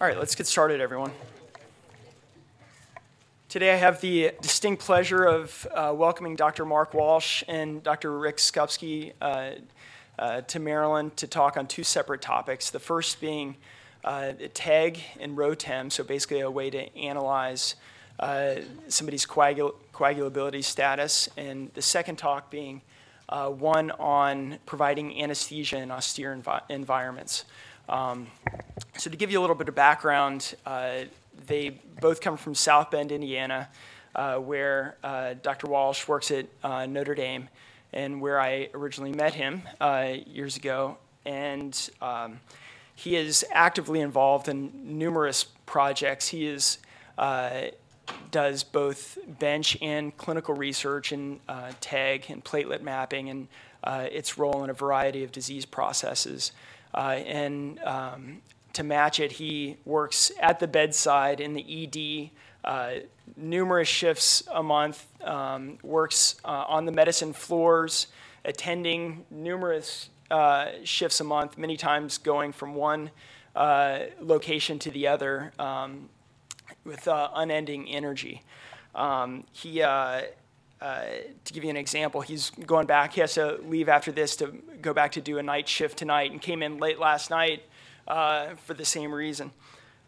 All right, let's get started, everyone. Today I have the distinct pleasure of uh, welcoming Dr. Mark Walsh and Dr. Rick Skupsky uh, uh, to Maryland to talk on two separate topics. The first being uh, TEG and ROTEM, so basically a way to analyze uh, somebody's coagul- coagulability status, and the second talk being uh, one on providing anesthesia in austere envi- environments. Um, so to give you a little bit of background, uh, they both come from South Bend, Indiana, uh, where uh, Dr. Walsh works at uh, Notre Dame, and where I originally met him uh, years ago. And um, he is actively involved in numerous projects. He is uh, does both bench and clinical research in TEG and platelet mapping and its role in a variety of disease processes. Uh, and um, to match it, he works at the bedside in the ED, uh, numerous shifts a month, um, works uh, on the medicine floors, attending numerous uh, shifts a month, many times going from one uh, location to the other um, with uh, unending energy. Um, he uh, to give you an example, he's going back. He has to leave after this to go back to do a night shift tonight and came in late last night uh, for the same reason.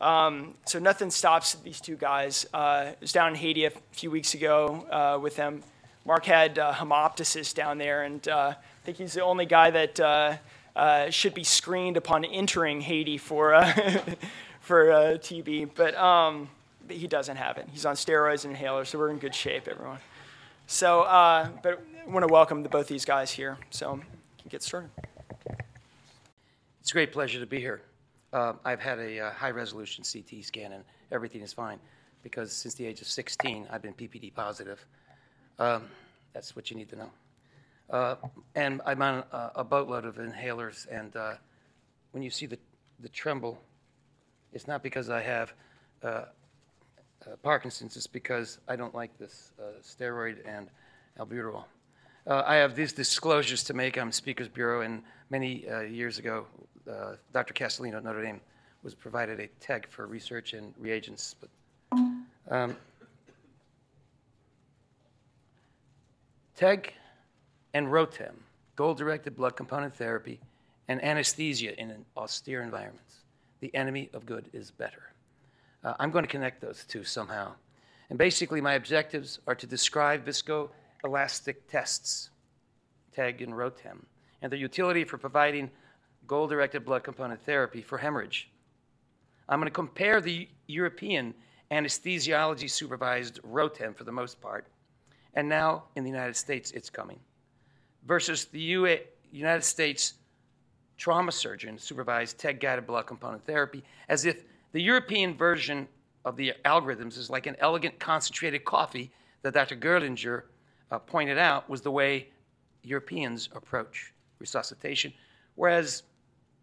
Um, so nothing stops these two guys. Uh, I was down in Haiti a few weeks ago uh, with them. Mark had uh, hemoptysis down there, and uh, I think he's the only guy that should be screened upon entering Haiti for, for TB, but um, he doesn't have it. He's on steroids and inhalers, so we're in good shape, everyone. So, uh, but I want to welcome the, both these guys here. So, get started. It's a great pleasure to be here. Uh, I've had a uh, high resolution CT scan and everything is fine because since the age of 16, I've been PPD positive. Um, that's what you need to know. Uh, and I'm on a, a, boatload of inhalers, and uh, when you see the, the tremble, it's not because I have uh, Parkinson's is because I don't like this uh, steroid and albuterol. Uh, I have these disclosures to make. I'm Speakers Bureau, and many uh, years ago, uh, Dr. Castellino at Notre Dame was provided a TEG for research and reagents. But um, TEG and ROTEM, goal-directed blood component therapy, and anesthesia in austere environments. The enemy of good is better. Uh, I'm going to connect those two somehow. And basically, my objectives are to describe viscoelastic tests, TEG and ROTEM, and their utility for providing goal directed blood component therapy for hemorrhage. I'm going to compare the European anesthesiology supervised ROTEM for the most part, and now in the United States it's coming, versus the United States trauma surgeon supervised TEG guided blood component therapy as if the European version of the algorithms is like an elegant concentrated coffee that Dr. Görlinger uh, pointed out was the way Europeans approach resuscitation, whereas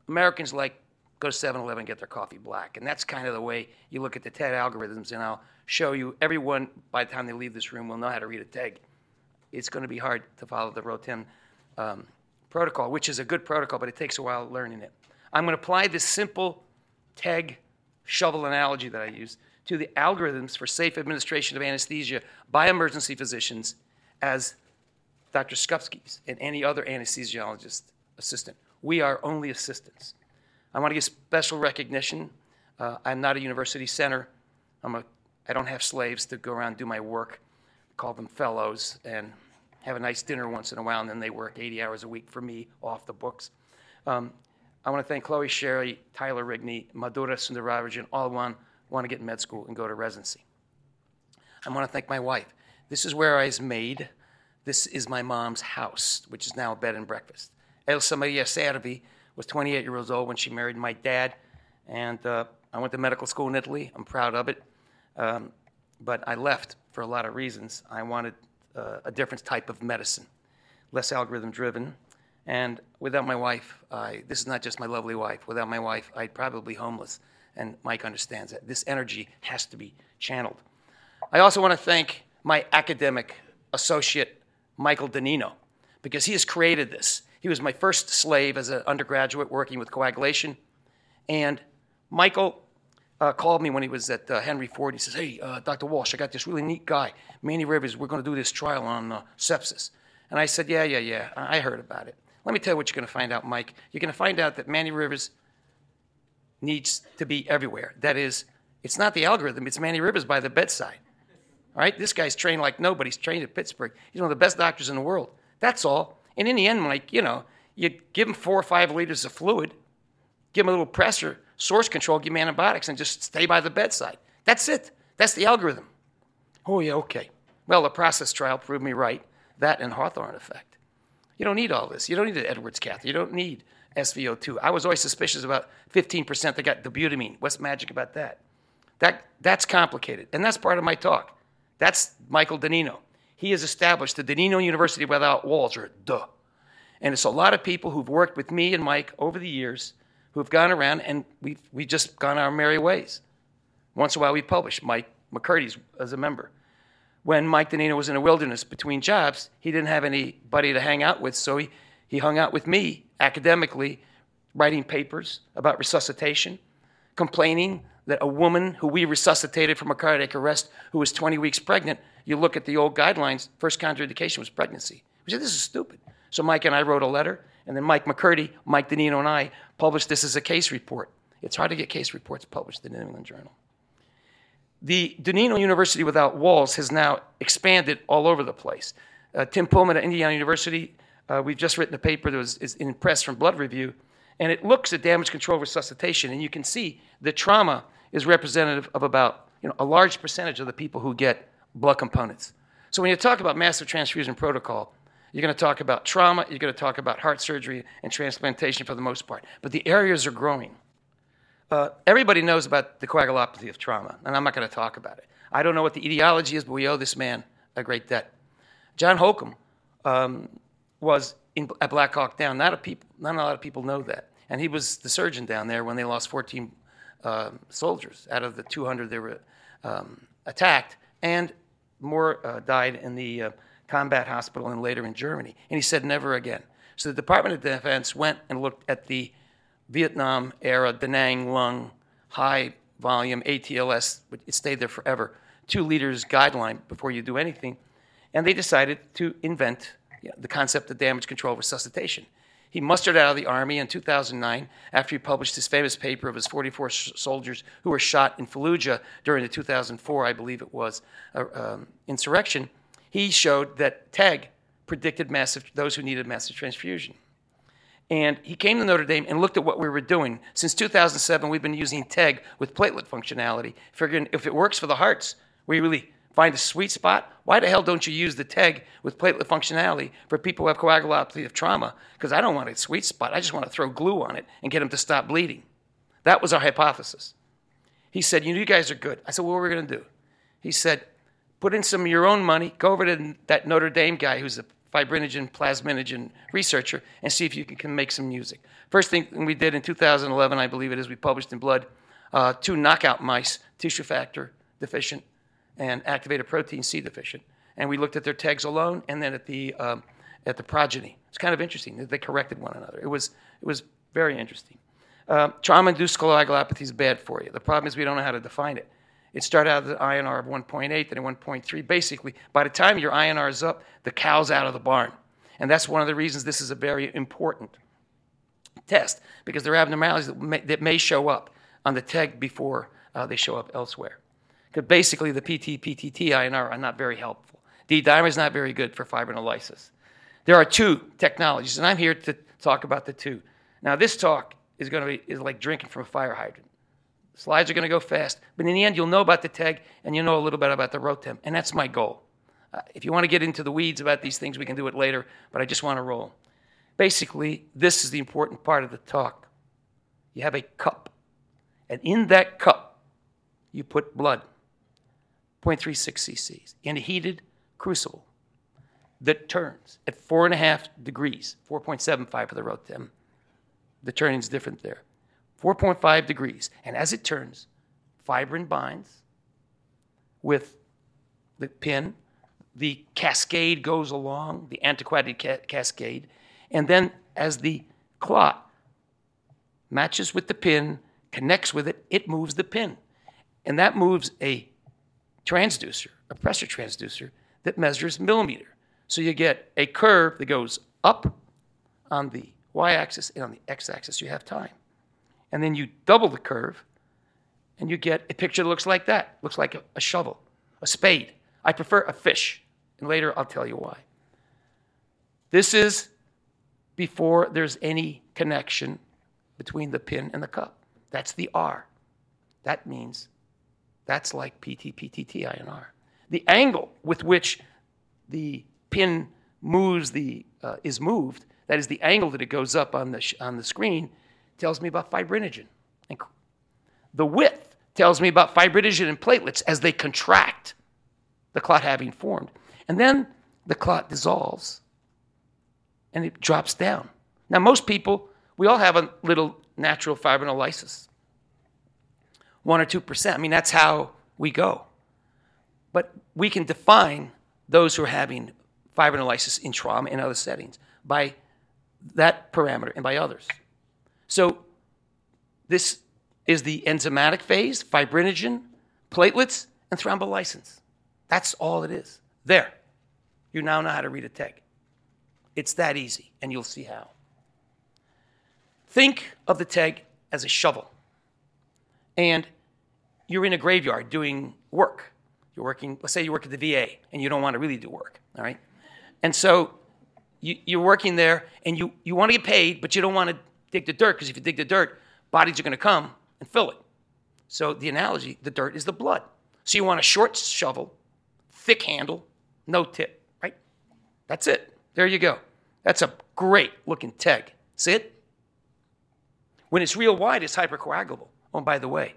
Americans like go to 7-Eleven and get their coffee black. And that's kind of the way you look at the TEG algorithms, and I'll show you, everyone, by the time they leave this room, will know how to read a TEG. It's going to be hard to follow the ROTEM um, protocol, which is a good protocol, but it takes a while learning it. I'm going to apply this simple TEG shovel analogy that I use to the algorithms for safe administration of anesthesia by emergency physicians as Dr. Skupsky's and any other anesthesiologist assistant. We are only assistants. I want to give special recognition. Uh, I'm not a university center. I'm a, I don't have slaves to go around and do my work, call them fellows, and have a nice dinner once in a while, and then they work 80 hours a week for me off the books. Um, I want to thank Chloe Sherry, Tyler Rigney, Madhura Sundararajan, all one want to get in med school and go to residency. I want to thank my wife. This is where I was made. This is my mom's house, which is now a bed and breakfast. Elsa Maria Servi was 28 years old when she married my dad, and uh, I went to medical school in Italy. I'm proud of it. Um, but I left for a lot of reasons. I wanted uh, a different type of medicine, less algorithm driven, and without my wife, I, this is not just my lovely wife, without my wife, I'd probably be homeless. And Mike understands that. This energy has to be channeled. I also want to thank my academic associate, Michael Donnino, because he has created this. He was my first slave as an undergraduate working with coagulation. And Michael uh, called me when he was at uh, Henry Ford. He says, Hey, uh, Dr. Walsh, I got this really neat guy, Manny Rivers. We're going to do this trial on uh, sepsis. And I said, Yeah, yeah, yeah. I heard about it. Let me tell you what you're going to find out, Mike. You're going to find out that Manny Rivers needs to be everywhere. That is, it's not the algorithm, it's Manny Rivers by the bedside. All right? This guy's trained like nobody's trained at Pittsburgh. He's one of the best doctors in the world. That's all. And in the end, Mike, you know, you give him four or five liters of fluid, give him a little pressure, source control, give him antibiotics, and just stay by the bedside. That's it. That's the algorithm. Oh, yeah, okay. Well, the ProCESS trial proved me right. That and Hawthorne effect. You don't need all this. You don't need an Edwards catheter. You don't need SVO2. I was always suspicious about 15% that got dobutamine. What's magic about that? That that's complicated, and that's part of my talk. That's Michael Donnino. He has established the Donnino University Without Walls, or duh. And it's a lot of people who've worked with me and Mike over the years who've gone around and we've, we've just gone our merry ways. Once in a while we publish. Mike McCurdy's as a member. When Mike Donnino was in a wilderness between jobs, he didn't have anybody to hang out with, so he, he hung out with me academically, writing papers about resuscitation, complaining that a woman who we resuscitated from a cardiac arrest who was 20 weeks pregnant, you look at the old guidelines, first contraindication was pregnancy. We said, this is stupid. So Mike and I wrote a letter, and then Mike McCurdy, Mike Donnino, and I published this as a case report. It's hard to get case reports published in the New England Journal. The Donnino University Without Walls has now expanded all over the place. Uh, Tim Pullman at Indiana University, uh, we've just written a paper that was is in press from Blood Review, and it looks at damage control resuscitation, and you can see the trauma is representative of about you know, a large percentage of the people who get blood components. So when you talk about massive transfusion protocol, you're going to talk about trauma, you're going to talk about heart surgery and transplantation for the most part. But the areas are growing. Uh, everybody knows about the coagulopathy of trauma, and I'm not going to talk about it. I don't know what the etiology is, but we owe this man a great debt. John Holcomb um, was in, at Black Hawk Down. Not a, people, not a lot of people know that. And he was the surgeon down there when they lost 14 uh, soldiers out of the 200 they were um, attacked, and more uh, died in the uh, combat hospital and later in Germany. And he said, never again. So the Department of Defense went and looked at the Vietnam era Da Nang lung high volume ATLS, it stayed there forever, two liters guideline before you do anything. And they decided to invent the concept of damage control resuscitation. He mustered out of the Army in 2009 after he published his famous paper of his 44 sh- soldiers who were shot in Fallujah during the 2004, I believe it was, uh, um, insurrection he showed that TEG predicted massive, those who needed massive transfusion. And he came to Notre Dame and looked at what we were doing. Since 2007, we've been using TEG with platelet functionality, figuring if it works for the hearts, we really find a sweet spot. Why the hell don't you use the TEG with platelet functionality for people who have coagulopathy of trauma? Because I don't want a sweet spot. I just want to throw glue on it and get them to stop bleeding. That was our hypothesis. He said, You guys are good. I said, What are we going to do? He said, put in some of your own money, go over to that Notre Dame guy who's a fibrinogen, plasminogen researcher, and see if you can, can make some music. First thing we did in 2011, I believe it is, we published in Blood uh, two knockout mice, tissue factor deficient and activated protein C deficient. And we looked at their TEGs alone and then at the, um, at the progeny. It's kind of interesting that they corrected one another. It was, it was very interesting. Uh, trauma-induced coagulopathy is bad for you. The problem is we don't know how to define it. It started out at INR of 1.8, then 1.3. Basically, by the time your INR is up, the cow's out of the barn. And that's one of the reasons this is a very important test, because there are abnormalities that may, that may show up on the TEG before uh, they show up elsewhere. Because basically, the PT, PTT, INR are not very helpful. D-dimer is not very good for fibrinolysis. There are two technologies, and I'm here to talk about the two. Now, this talk is going to be is like drinking from a fire hydrant. Slides are going to go fast. But in the end, you'll know about the TEG and you'll know a little bit about the ROTEM. And that's my goal. Uh, if you want to get into the weeds about these things, we can do it later, but I just want to roll. Basically, this is the important part of the talk. You have a cup, and in that cup, you put blood, 0.36 cc's, in a heated crucible that turns at four and a half degrees, 4.75 for the ROTEM. The turning is different there. 4.5 degrees. And as it turns, fibrin binds with the pin. The cascade goes along, the anticoagulated ca- cascade. And then as the clot matches with the pin, connects with it, it moves the pin. And that moves a transducer, a pressure transducer, that measures millimeter. So you get a curve that goes up on the y axis and on the x axis, you have time. And then you double the curve, and you get a picture that looks like that looks like a, a shovel, a spade. I prefer a fish, and later I'll tell you why. This is before there's any connection between the pin and the cup. That's the R. That means that's like PT, PTT, INR. The angle with which the pin moves the, uh, is moved, that is the angle that it goes up on the, sh- on the screen, tells me about fibrinogen. And the width tells me about fibrinogen and platelets as they contract, the clot having formed. And then the clot dissolves and it drops down. Now, most people, we all have a little natural fibrinolysis. One or 2%. I mean, that's how we go. But we can define those who are having fibrinolysis in trauma and other settings by that parameter and by others. So, this is the enzymatic phase, fibrinogen, platelets, and thrombolysis. That's all it is. There. You now know how to read a TEG. It's that easy, and you'll see how. Think of the TEG as a shovel. And you're in a graveyard doing work. You're working, let's say you work at the VA and you don't want to really do work, all right? And so you, are working there and you, you want to get paid, but you don't want to dig the dirt because if you dig the dirt, bodies are going to come and fill it. So the analogy, the dirt is the blood. So you want a short shovel, thick handle, no tip, right? That's it. There you go. That's a great looking TEG. See it? When it's real wide, it's hypercoagulable. Oh, by the way,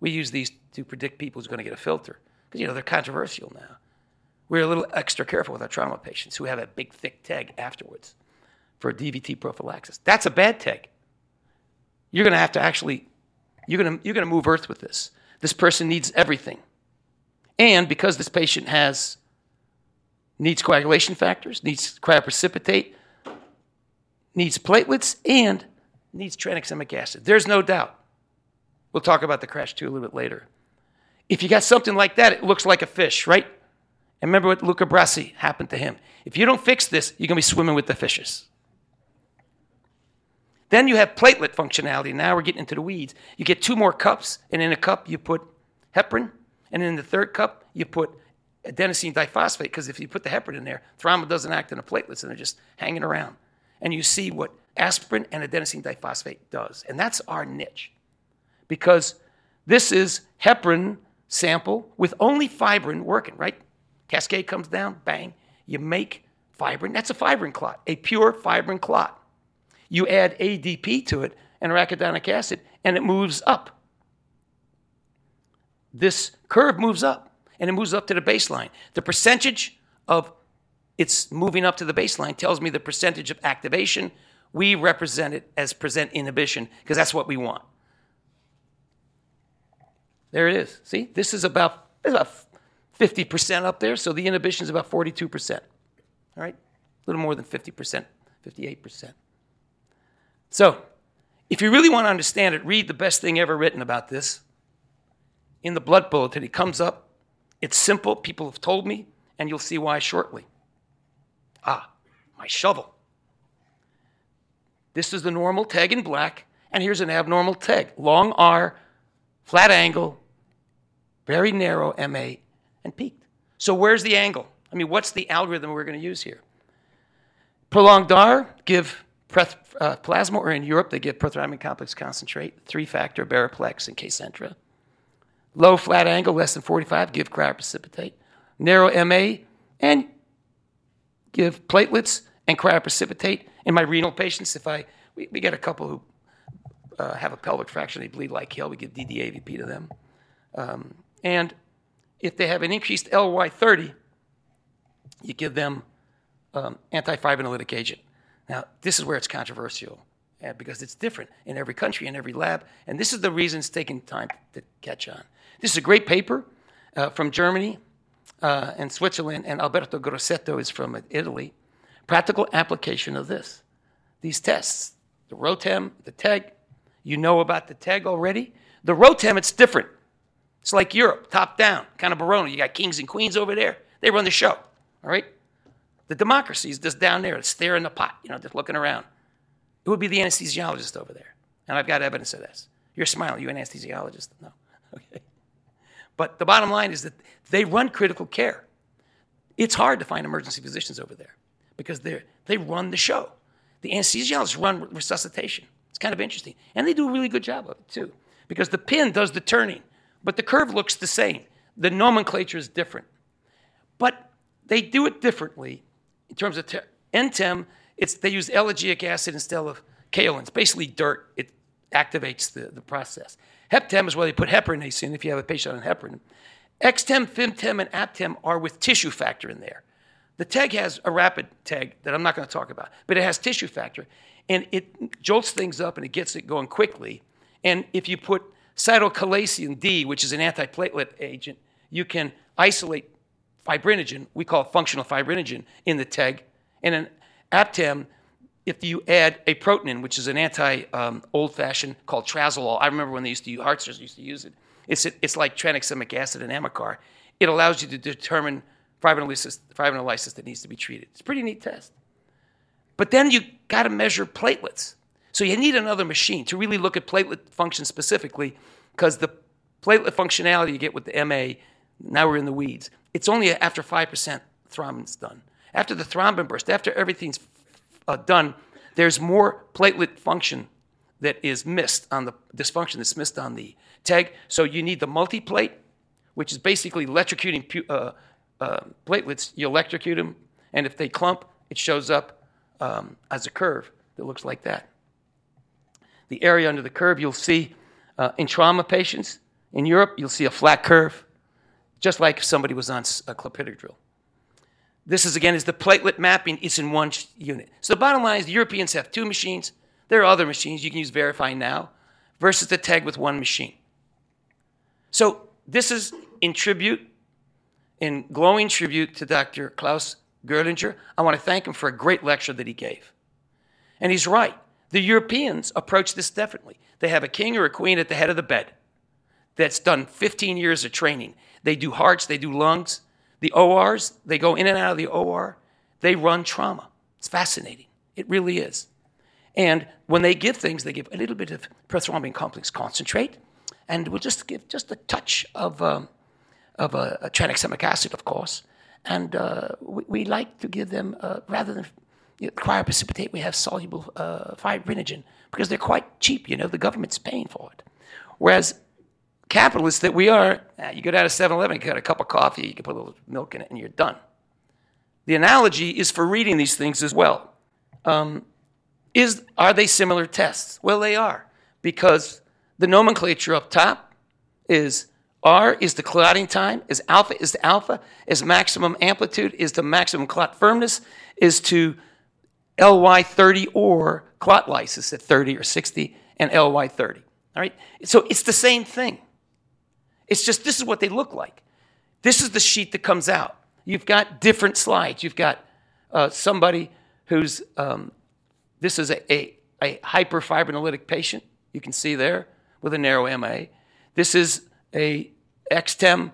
we use these to predict people who's going to get a filter because, you know, they're controversial now. We're a little extra careful with our trauma patients who have a big, thick TEG afterwards for DVT prophylaxis. That's a bad TEG. You're going to have to actually, you're going to, you're going to move earth with this. This person needs everything. And because this patient has needs coagulation factors, needs cryoprecipitate, needs platelets, and needs tranexamic acid. There's no doubt. We'll talk about the CRASH-2 a little bit later. If you got something like that, it looks like a fish, right? And remember what Luca Brasi happened to him. If you don't fix this, you're going to be swimming with the fishes. Then you have platelet functionality. Now we're getting into the weeds. You get two more cups, and in a cup you put heparin, and in the third cup you put adenosine diphosphate, because if you put the heparin in there, thrombin doesn't act on the platelets, and they're just hanging around. And you see what aspirin and adenosine diphosphate does. And that's our niche. Because this is heparin sample with only fibrin working, right? Cascade comes down, bang, you make fibrin. That's a fibrin clot, a pure fibrin clot. You add ADP to it and arachidonic acid, and it moves up. This curve moves up, and it moves up to the baseline. The percentage of it's moving up to the baseline tells me the percentage of activation we represent it as present inhibition because that's what we want. There it is. See, this is about, about 50% up there, so the inhibition is about 42%. All right? A little more than 50%, 58%. So, if you really want to understand it, read the best thing ever written about this in the blood bulletin. It comes up. It's simple. People have told me, and you'll see why shortly. Ah, my shovel. This is the normal TEG in black, and here's an abnormal TEG. Long R, flat angle, very narrow MA, and peaked. So where's the angle? I mean, what's the algorithm we're going to use here? Prolonged R, give uh, plasma, or in Europe, they give prothrombin complex concentrate, three factor, Beriplex, and Kcentra. Low flat angle, less than 45, give cryoprecipitate. Narrow MA, and give platelets and cryoprecipitate in my renal patients, if I, we, we get a couple who uh, have a pelvic fracture, they bleed like hell, we give DDAVP to them. Um, and if they have an increased LY30, you give them um, antifibrinolytic agent. Now, this is where it's controversial uh, because it's different in every country, in every lab, and this is the reason it's taking time to catch on. This is a great paper uh, from Germany uh, and Switzerland, and Alberto Grassetto is from Italy practical application of this. These tests, the ROTEM, the TEG, you know about the TEG already. The ROTEM, it's different. It's like Europe, top down, kind of barona. You got kings and queens over there. They run the show, all right? The democracy is just down there, staring the pot, you know, just looking around. It would be the anesthesiologist over there. And I've got evidence of this. You're smiling. You an anesthesiologist? No. Okay. But the bottom line is that they run critical care. It's hard to find emergency physicians over there because they they run the show. The anesthesiologists run resuscitation. It's kind of interesting. And they do a really good job of it, too, because the pin does the turning, but the curve looks the same. The nomenclature is different. But they do it differently in terms of ter- NTEM. It's, they use ellagic acid instead of kaolin. It's basically dirt. It activates the, the process. HepTem is where they put heparinase in if you have a patient on heparin. XTEM, FIBTEM, and ApTem are with tissue factor in there. The TEG has a rapid TEG that I'm not going to talk about, but it has tissue factor. And it jolts things up and it gets it going quickly. And if you put cytochalasin D, which is an antiplatelet agent, you can isolate fibrinogen, we call it functional fibrinogen, in the TEG. And in ApTem, if you add aprotinin, which is an anti um, old fashioned called Trasylol, I remember when they used to use, surgeons used to use it. It's, it's like tranexamic acid and Amicar. It allows you to determine fibrinolysis, fibrinolysis that needs to be treated. It's a pretty neat test. But then you got to measure platelets. So you need another machine to really look at platelet function specifically, because the platelet functionality you get with the MA, now we're in the weeds. It's only after 5% thrombin's done. After the thrombin burst, after everything's uh, done, there's more platelet function that is missed on the dysfunction that's missed on the TEG. So you need the multiplate, which is basically electrocuting uh, uh, platelets. You electrocute them, and if they clump, it shows up um, as a curve that looks like that. The area under the curve you'll see uh, in trauma patients. In Europe, you'll see a flat curve, just like if somebody was on a clopidogrel. This is again is the platelet mapping. It's in one unit. So the bottom line is the Europeans have two machines. There are other machines you can use VerifyNow, versus the TEG with one machine. So this is in tribute, in glowing tribute to Dr. Klaus Görlinger. I want to thank him for a great lecture that he gave. And he's right. The Europeans approach this differently. They have a king or a queen at the head of the bed that's done 15 years of training. They do hearts, they do lungs. The ORs, they go in and out of the OR. They run trauma. It's fascinating. It really is. And when they give things, they give a little bit of prothrombin complex concentrate, and we'll just give just a touch of, um, of a, a tranexamic acid, of course, and uh, we, we, like to give them, uh, rather than you know, cryoprecipitate, we have soluble uh, fibrinogen because they're quite cheap. You know, the government's paying for it. Whereas capitalists that we are, uh, you go down to 7 Eleven, you get a cup of coffee, you can put a little milk in it, and you're done. The analogy is for reading these things as well. Um, is, are they similar tests? Well, they are, because the nomenclature up top is R is the clotting time, is alpha is the alpha, is maximum amplitude, is the maximum clot firmness, is to LY30 or clot lysis at 30 or 60 and LY30. All right? So it's the same thing. It's just this is what they look like. This is the sheet that comes out. You've got different slides. You've got uh, somebody who's, um, this is a, a, a hyperfibrinolytic patient, you can see there, with a narrow MA. This is a XTEM,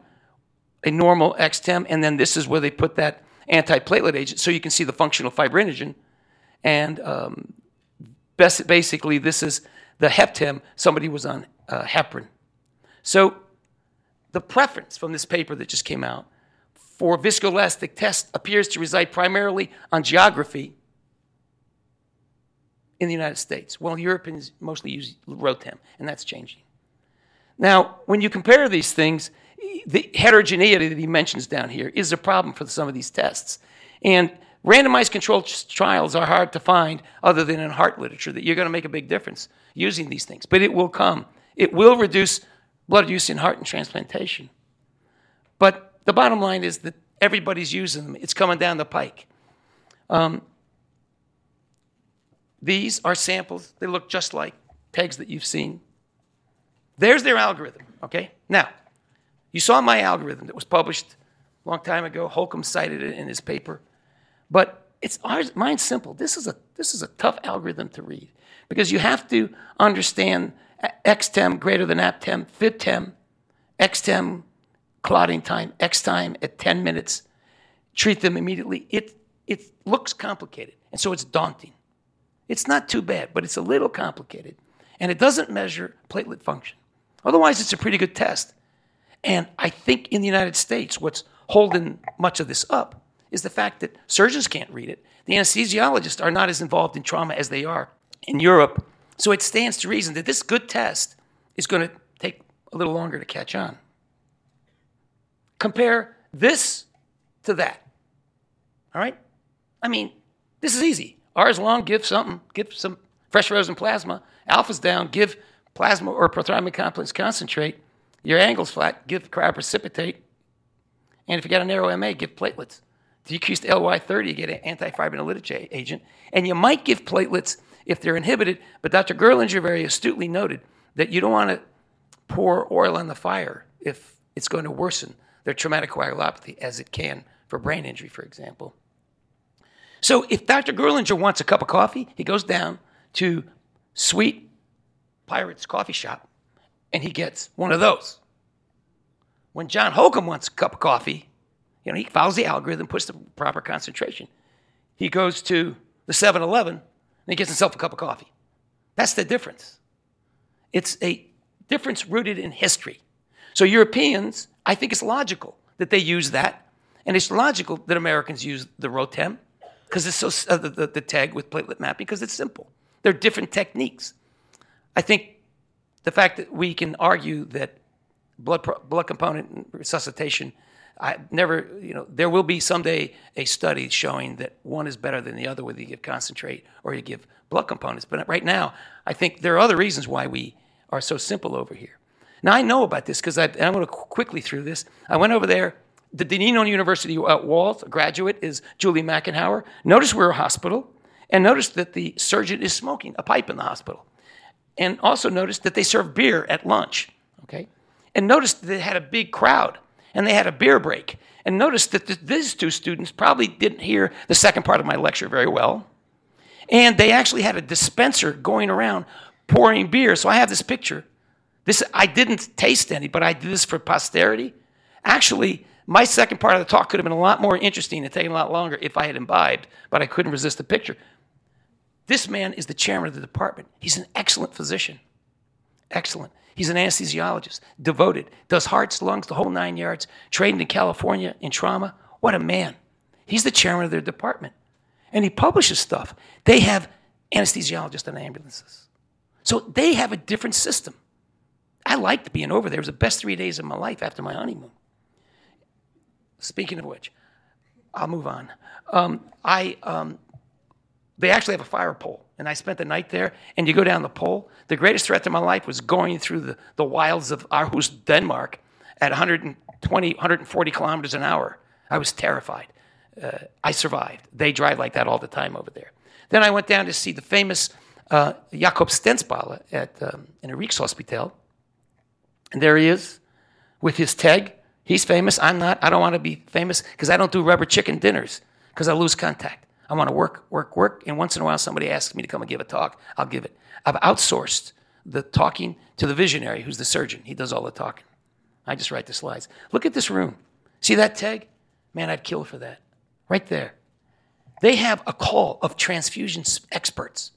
a normal XTEM, and then this is where they put that antiplatelet agent so you can see the functional fibrinogen. And um, basically, this is the HepTem, somebody was on uh, heparin. So the preference from this paper that just came out for viscoelastic tests appears to reside primarily on geography in the United States. Well, Europeans mostly use ROTEM, and that's changing. Now, when you compare these things, the heterogeneity that he mentions down here is a problem for some of these tests. And randomized controlled trials are hard to find other than in heart literature that you're going to make a big difference using these things. But it will come. It will reduce blood use in heart and transplantation. But the bottom line is that everybody's using them. It's coming down the pike. Um, these are samples. They look just like TEGs that you've seen. There's their algorithm, okay? Now, you saw my algorithm that was published a long time ago. Holcomb cited it in his paper. But it's ours, mine's simple. This is a this is a tough algorithm to read because you have to understand XTEM greater than APTEM, FIBTEM, XTEM clotting time, X time at 10 minutes, treat them immediately. It, it looks complicated, and so it's daunting. It's not too bad, but it's a little complicated. And it doesn't measure platelet function. Otherwise, it's a pretty good test. And I think in the United States, what's holding much of this up is the fact that surgeons can't read it. The anesthesiologists are not as involved in trauma as they are in Europe. So it stands to reason that this good test is going to take a little longer to catch on. Compare this to that. All right? I mean, this is easy. R is long, give something, give some fresh frozen plasma. Alpha's down, give plasma or prothrombin complex concentrate. Your angle's flat, give cryoprecipitate. And if you got a narrow MA, give platelets. Decrease the LY30, you get an antifibrinolytic agent. And you might give platelets if they're inhibited, but Dr. Görlinger very astutely noted that you don't want to pour oil on the fire if it's going to worsen their traumatic coagulopathy, as it can for brain injury, for example. So if Dr. Görlinger wants a cup of coffee, he goes down to Sweet Pirates Coffee Shop and he gets one of those. When John Holcomb wants a cup of coffee, you know, he follows the algorithm, puts the proper concentration. He goes to the 7 Eleven he gets himself a cup of coffee. That's the difference. It's a difference rooted in history. So, Europeans, I think it's logical that they use that. And it's logical that Americans use the ROTEM because it's so, uh, the, the, TEG with platelet mapping because it's simple. They're different techniques. I think the fact that we can argue that blood, blood component resuscitation, I never, you know, there will be someday a study showing that one is better than the other, whether you give concentrate or you give blood components. But right now, I think there are other reasons why we are so simple over here. Now, I know about this because I'm going to quickly through this. I went over there. The Donnino University uh, at Walt, a graduate, is Julie McInhauer. Notice we're a hospital, and notice that the surgeon is smoking a pipe in the hospital. And also notice that they serve beer at lunch, okay? And notice that they had a big crowd, and they had a beer break. And notice that th- these two students probably didn't hear the second part of my lecture very well. And they actually had a dispenser going around pouring beer. So I have this picture this, I didn't taste any, but I did this for posterity. Actually, my second part of the talk could have been a lot more interesting and taken a lot longer if I had imbibed, but I couldn't resist the picture. This man is the chairman of the department. He's an excellent physician. Excellent. He's an anesthesiologist, devoted, does hearts, lungs, the whole nine yards, trained in California in trauma. What a man. He's the chairman of their department. And he publishes stuff. They have anesthesiologists and ambulances. So they have a different system. I liked being over there. It was the best three days of my life after my honeymoon. Speaking of which, I'll move on. Um, I, um, they actually have a fire pole, and I spent the night there. And you go down the pole. The greatest threat to my life was going through the, the wilds of Aarhus, Denmark, at 120, 140 kilometers an hour. I was terrified. Uh, I survived. They drive like that all the time over there. Then I went down to see the famous uh, Jakob Stensballe at um, in a Rikshospital and there he is with his TEG. He's famous. I'm not. I don't want to be famous because I don't do rubber chicken dinners because I lose contact. I want to work, work, work. And once in a while, somebody asks me to come and give a talk. I'll give it. I've outsourced the talking to the visionary, who's the surgeon. He does all the talking. I just write the slides. Look at this room. See that TEG? Man, I'd kill for that. Right there. They have a call of transfusion experts.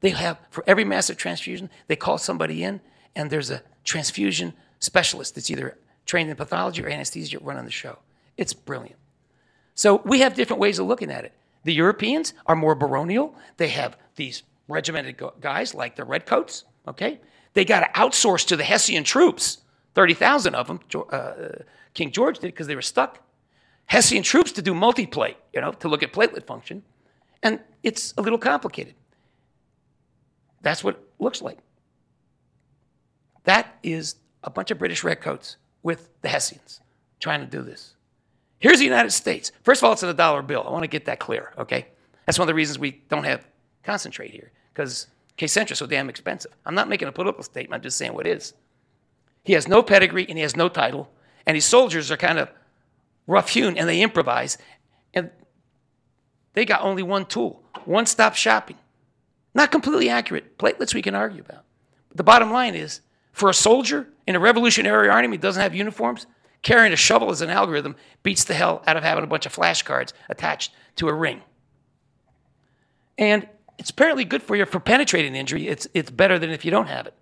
They have, for every massive transfusion, they call somebody in, and there's a transfusion specialist that's either trained in pathology or anesthesia running the show. It's brilliant. So we have different ways of looking at it. The Europeans are more baronial. They have these regimented guys like the redcoats, okay? They got to outsource to the Hessian troops, 30,000 of them. Uh, King George did because they were stuck. Hessian troops to do multiplate, you know, to look at platelet function. And it's a little complicated. That's what it looks like. That is a bunch of British redcoats with the Hessians trying to do this. Here's the United States. First of all, it's in a dollar bill. I want to get that clear, okay? That's one of the reasons we don't have concentrate here, because Kcentra is so damn expensive. I'm not making a political statement, I'm just saying what is. He has no pedigree and he has no title, and his soldiers are kind of rough hewn and they improvise, and they got only one tool one stop shopping. Not completely accurate. Platelets we can argue about. But the bottom line is for a soldier in a Revolutionary Army doesn't have uniforms, carrying a shovel as an algorithm beats the hell out of having a bunch of flashcards attached to a ring. And it's apparently good for you for penetrating injury. It's, it's better than if you don't have it.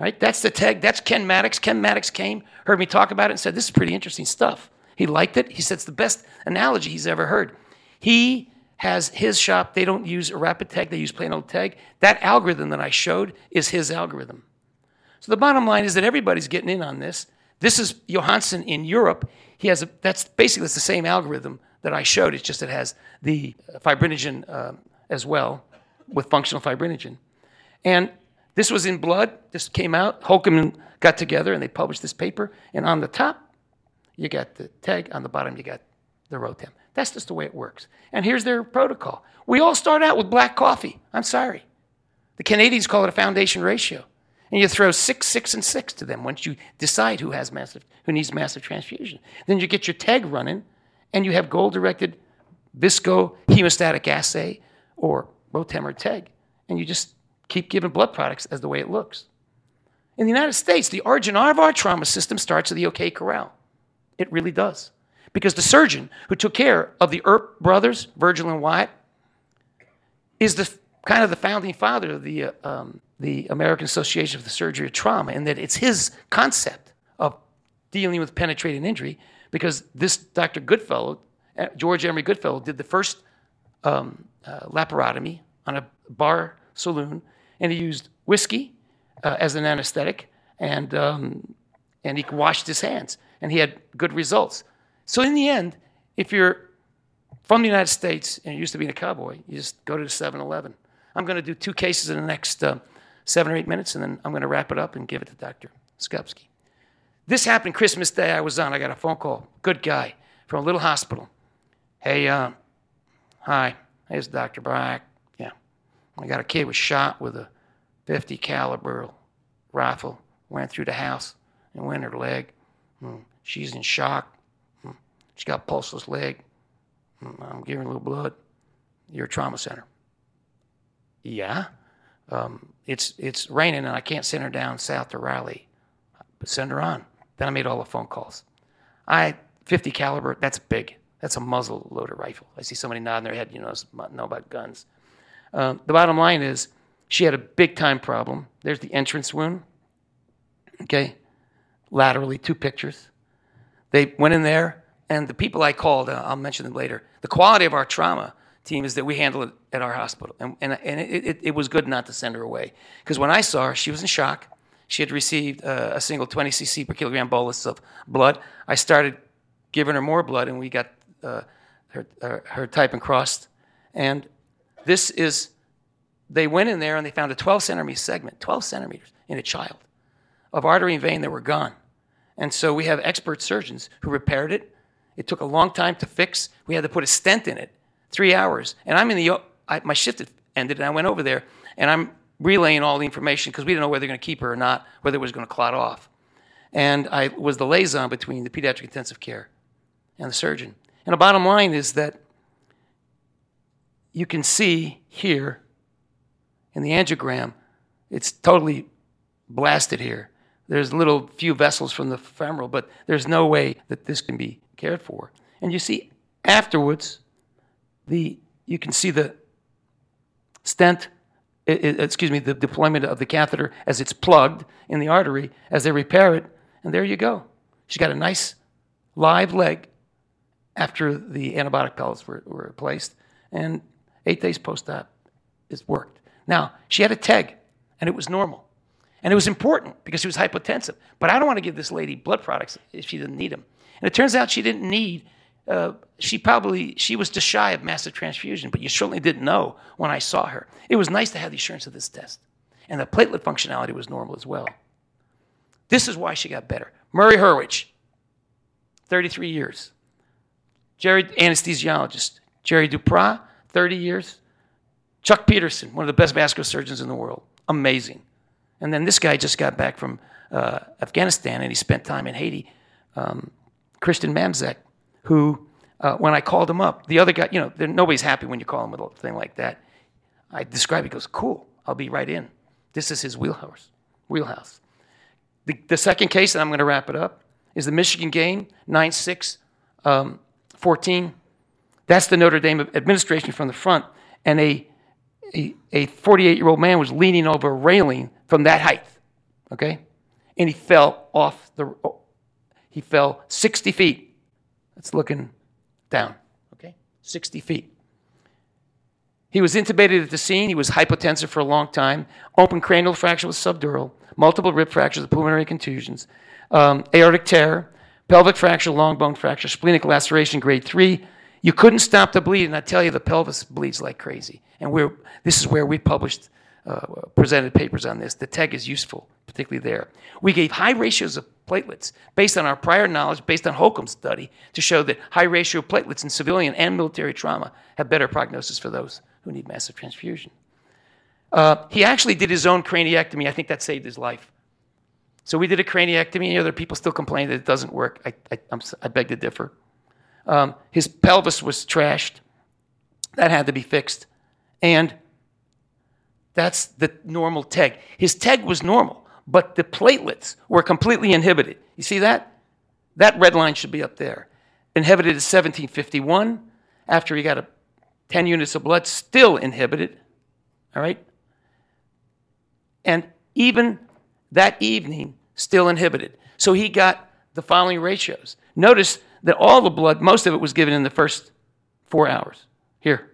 Right? That's the TEG. That's Ken Mattox. Ken Mattox came, heard me talk about it, and said, This is pretty interesting stuff. He liked it. He said it's the best analogy he's ever heard. He has his shop, they don't use a rapid TEG, they use plain old TEG. That algorithm that I showed is his algorithm. So the bottom line is that everybody's getting in on this. This is Johansson in Europe. He has a, that's basically it's the same algorithm that I showed. It's just it has the fibrinogen uh, as well with functional fibrinogen. And this was in blood. This came out. Holcomb got together and they published this paper. And on the top, you got the TEG. On the bottom, you got the Rotem. That's just the way it works. And here's their protocol. We all start out with black coffee. I'm sorry. The Canadians call it a foundation ratio. And you throw six, six, and six to them once you decide who has massive, who needs massive transfusion. Then you get your TEG running, and you have goal-directed visco hemostatic assay or Rotem or TEG, and you just keep giving blood products as the way it looks. In the United States, the origin of our trauma system starts at the OK Corral. It really does. Because the surgeon who took care of the Earp brothers, Virgil and Wyatt, is the kind of the founding father of the, uh, um, the American Association for the Surgery of Trauma, and that it's his concept of dealing with penetrating injury. Because this Dr. Goodfellow, uh, George Emery Goodfellow, did the first um, uh, laparotomy on a bar saloon, and he used whiskey uh, as an anesthetic, and, um, and he washed his hands, and he had good results. So in the end, if you're from the United States and you're used to be a cowboy, you just go to the 7-Eleven. I'm going to do two cases in the next uh, seven or eight minutes, and then I'm going to wrap it up and give it to Dr. Skupski. This happened Christmas Day. I was on. I got a phone call. Good guy from a little hospital. Hey, uh, hi. Hey, it's Dr. Brack. Yeah, I got a kid was shot with a 50 caliber rifle. Went through the house and went her leg. Hmm. She's in shock. She's got a pulseless leg. I'm giving her a little blood. You're a trauma center. Yeah. Um, it's, it's raining and I can't send her down south to Raleigh. But send her on. Then I made all the phone calls. I 50 caliber, that's big. That's a muzzle loader rifle. I see somebody nodding their head, you know, know about guns. Um, the bottom line is she had a big time problem. There's the entrance wound. Okay. Laterally, two pictures. They went in there, and the people I called, uh, I'll mention them later, the quality of our trauma team is that we handle it at our hospital. And, and, and it, it, it, was good not to send her away. Because when I saw her, she was in shock. She had received uh, a single 20 cc per kilogram bolus of blood. I started giving her more blood, and we got uh, her, uh, her type and crossed. And this is, they went in there and they found a 12 centimeter segment, 12 centimeters in a child of artery and vein that were gone. And so we have expert surgeons who repaired it. It took a long time to fix. We had to put a stent in it, three hours. And I'm in the, I, my shift had ended, and I went over there, and I'm relaying all the information because we didn't know whether they're going to keep her or not, whether it was going to clot off. And I was the liaison between the pediatric intensive care and the surgeon. And the bottom line is that you can see here in the angiogram, it's totally blasted here. There's little few vessels from the femoral, but there's no way that this can be cared for. And you see afterwards, the you can see the stent, excuse me, the deployment of the catheter as it's plugged in the artery as they repair it, and there you go. She's got a nice live leg after the antibiotic pellets were, were placed, and eight days post-op, it worked. Now, she had a TEG, and it was normal. And it was important because she was hypotensive. But I don't want to give this lady blood products if she didn't need them. And it turns out she didn't need, uh, she probably, she was just shy of massive transfusion, but you certainly didn't know when I saw her. It was nice to have the assurance of this test. And the platelet functionality was normal as well. This is why she got better. Murray Hurwicz, 33 years. Jerry, anesthesiologist. Jerry Duprat, 30 years. Chuck Peterson, one of the best vascular surgeons in the world. Amazing. And then this guy just got back from uh, Afghanistan and he spent time in Haiti. Um, Christian Mamzek, who, uh, when I called him up, the other guy, you know, nobody's happy when you call him with a thing like that. I describe, he goes, cool, I'll be right in. This is his wheelhouse. Wheelhouse. The, the second case, and I'm going to wrap it up, is the Michigan game, 9 6 um, 14. That's the Notre Dame administration from the front. And a, a 48 year old man was leaning over a railing from that height. Okay? And he fell off the, he fell 60 feet. That's looking down. Okay? 60 feet. He was intubated at the scene. He was hypotensive for a long time. Open cranial fracture with subdural, multiple rib fractures, pulmonary contusions, um, aortic tear, pelvic fracture, long bone fracture, splenic laceration, grade three. You couldn't stop the bleed, and I tell you, the pelvis bleeds like crazy. And we're, this is where we published, uh, presented papers on this. The TEG is useful, particularly there. We gave high ratios of platelets based on our prior knowledge, based on Holcomb's study, to show that high ratio platelets in civilian and military trauma have better prognosis for those who need massive transfusion. Uh, he actually did his own craniectomy. I think that saved his life. So we did a craniectomy, and other people still complain that it doesn't work. I, I, I beg to differ. Um, his pelvis was trashed. That had to be fixed. And that's the normal TEG. His TEG was normal, but the platelets were completely inhibited. You see that? That red line should be up there. Inhibited at 1751 after he got a 10 units of blood, still inhibited. All right? And even that evening, still inhibited. So he got the following ratios. Notice that all the blood, most of it was given in the first four hours. Here.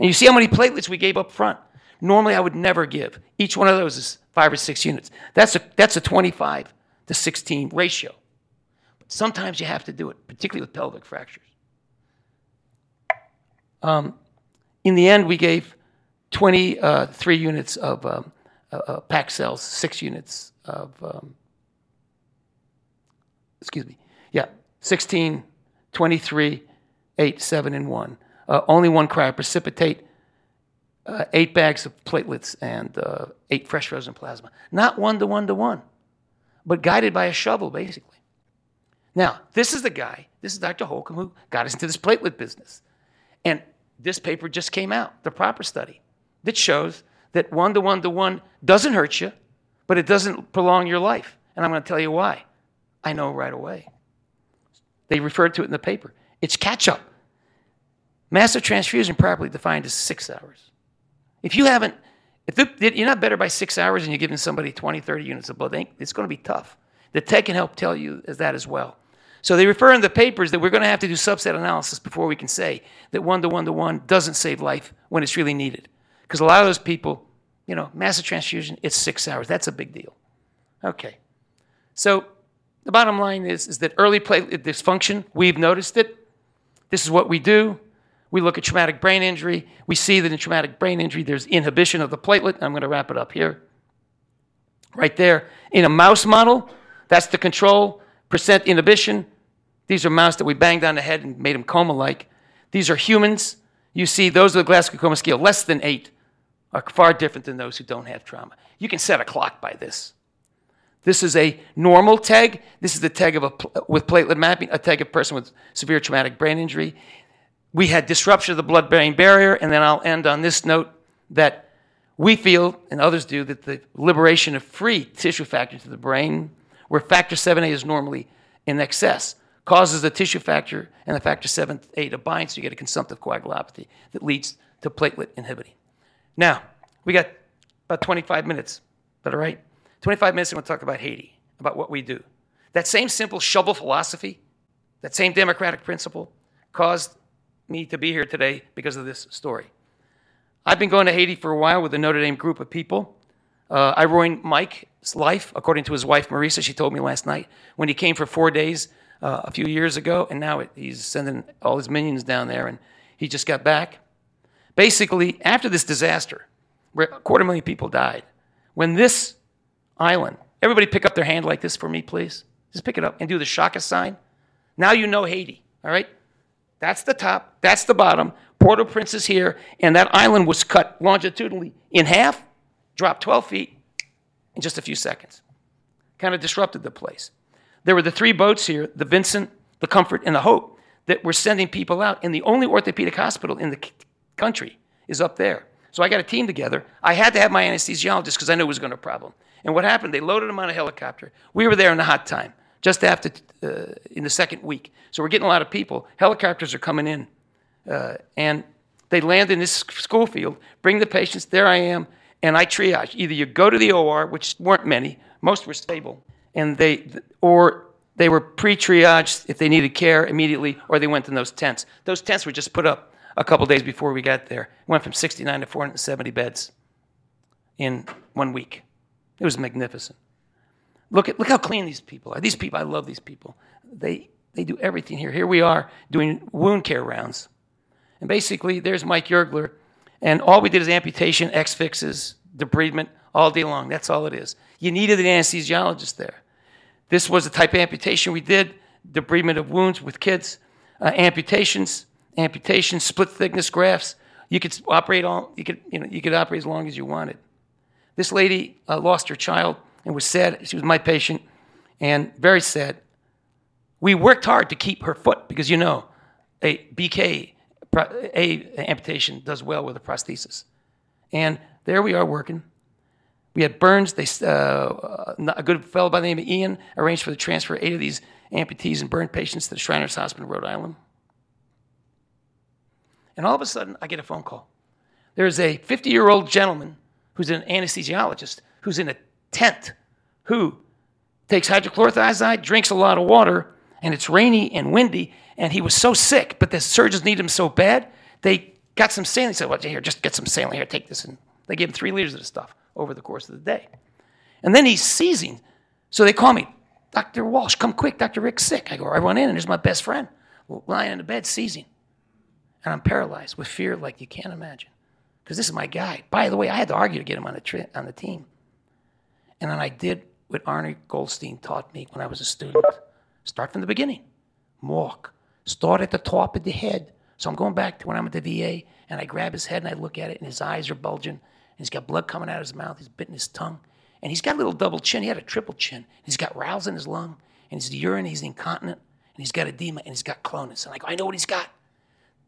And you see how many platelets we gave up front. Normally, I would never give. Each one of those is five or six units. That's a, that's a 25 to 16 ratio. But sometimes you have to do it, particularly with pelvic fractures. Um, in the end, we gave 23 uh, units of um, uh, uh, packed cells, six units of, um, excuse me, yeah, 16, 23, 8, 7, and 1. Uh, only one cryoprecipitate, uh, eight bags of platelets, and uh, eight fresh frozen plasma. Not one to one to one, but guided by a shovel, basically. Now, this is the guy, this is Dr. Holcomb, who got us into this platelet business. And this paper just came out, the PROPPR study, that shows that one to one to one doesn't hurt you, but it doesn't prolong your life. And I'm going to tell you why. I know right away. They referred to it in the paper. It's catch up. Massive transfusion, properly defined, is six hours. If you haven't, if you're not better by six hours and you're giving somebody 20, 30 units of blood, it's going to be tough. The TEG can help tell you that as well. So they refer in the papers that we're going to have to do subset analysis before we can say that one to one to one doesn't save life when it's really needed. Because a lot of those people, you know, massive transfusion, it's six hours. That's a big deal. Okay. So the bottom line is, is that early platelet uh, dysfunction, we've noticed it. This is what we do. We look at traumatic brain injury. We see that in traumatic brain injury, there's inhibition of the platelet. I'm going to wrap it up here. Right there. In a mouse model, that's the control, percent inhibition. These are mice that we banged on the head and made them coma like. These are humans. You see, those are the Glasgow Coma Scale, less than eight are far different than those who don't have trauma. You can set a clock by this. This is a normal TEG. This is the TEG of a, with platelet mapping, a TEG of person with severe traumatic brain injury. We had disruption of the blood brain barrier, and then I'll end on this note that we feel, and others do, that the liberation of free tissue factor to the brain, where factor 7A is normally in excess, causes the tissue factor and the factor 7A to bind, so you get a consumptive coagulopathy that leads to platelet inhibiting. Now, we got about 25 minutes. But all right? 25 minutes, I'm going to talk about Haiti, about what we do. That same simple shovel philosophy, that same democratic principle, caused me to be here today because of this story. I've been going to Haiti for a while with a Notre Dame group of people. Uh, I ruined Mike's life, according to his wife Marisa. She told me last night when he came for four days uh, a few years ago, and now it, he's sending all his minions down there, and he just got back. Basically, after this disaster, where a quarter million people died, when this island, everybody pick up their hand like this for me, please. Just pick it up and do the Shaka sign. Now you know Haiti, all right? That's the top, that's the bottom. Port au Prince is here, and that island was cut longitudinally in half, dropped 12 feet in just a few seconds. Kind of disrupted the place. There were the three boats here the Vinson, the Comfort, and the Hope that were sending people out, and the only orthopedic hospital in the country is up there. So I got a team together. I had to have my anesthesiologist because I knew it was going to be a problem. And what happened? They loaded him on a helicopter. We were there in the hot time, just after, uh, in the second week. So we're getting a lot of people. Helicopters are coming in. Uh, and they land in this school field, bring the patients, there I am, and I triage. Either you go to the OR, which weren't many, most were stable, and they, or they were pre-triaged if they needed care immediately, or they went in those tents. Those tents were just put up a couple days before we got there. Went from 69 to 470 beds in one week. It was magnificent. Look at look how clean these people are. These people, I love these people. They they do everything here. Here we are doing wound care rounds. And basically, there's Mike Yergler, and all we did is amputation, X fixes, debridement all day long. That's all it is. You needed an anesthesiologist there. This was the type of amputation we did debridement of wounds with kids, uh, amputations, amputations, split thickness grafts. You could operate all, you could, you know, you could operate as long as you wanted. This lady uh, lost her child and was sad. She was my patient and very sad. We worked hard to keep her foot because you know, a BK, a amputation does well with a prosthesis. And there we are working. We had burns. They, uh, a good fellow by the name of Ian arranged for the transfer of eight of these amputees and burn patients to the Shriners Hospital in Rhode Island. And all of a sudden, I get a phone call. There's a 50 year old gentleman who's an anesthesiologist who's in a tent who takes hydrochlorothiazide, drinks a lot of water, and it's rainy and windy, and he was so sick, but the surgeons need him so bad, they got some saline. They said, well, here, just get some saline here, take this. And they gave him three liters of the stuff over the course of the day. And then he's seizing. So they call me, Dr. Walsh, come quick, Dr. Rick's sick. I go, I run in, and there's my best friend lying in the bed seizing. And I'm paralyzed with fear like you can't imagine. Because this is my guy. By the way, I had to argue to get him on the, tri- on the team. And then I did what Arnie Goldstein taught me when I was a student. Start from the beginning. Walk. Start at the top of the head. So I'm going back to when I'm at the VA, and I grab his head and I look at it, and his eyes are bulging, and he's got blood coming out of his mouth. He's bitten his tongue, and he's got a little double chin. He had a triple chin. He's got rows in his lung, and he's urine. He's incontinent, and he's got edema, and he's got clonus. And I go, I know what he's got.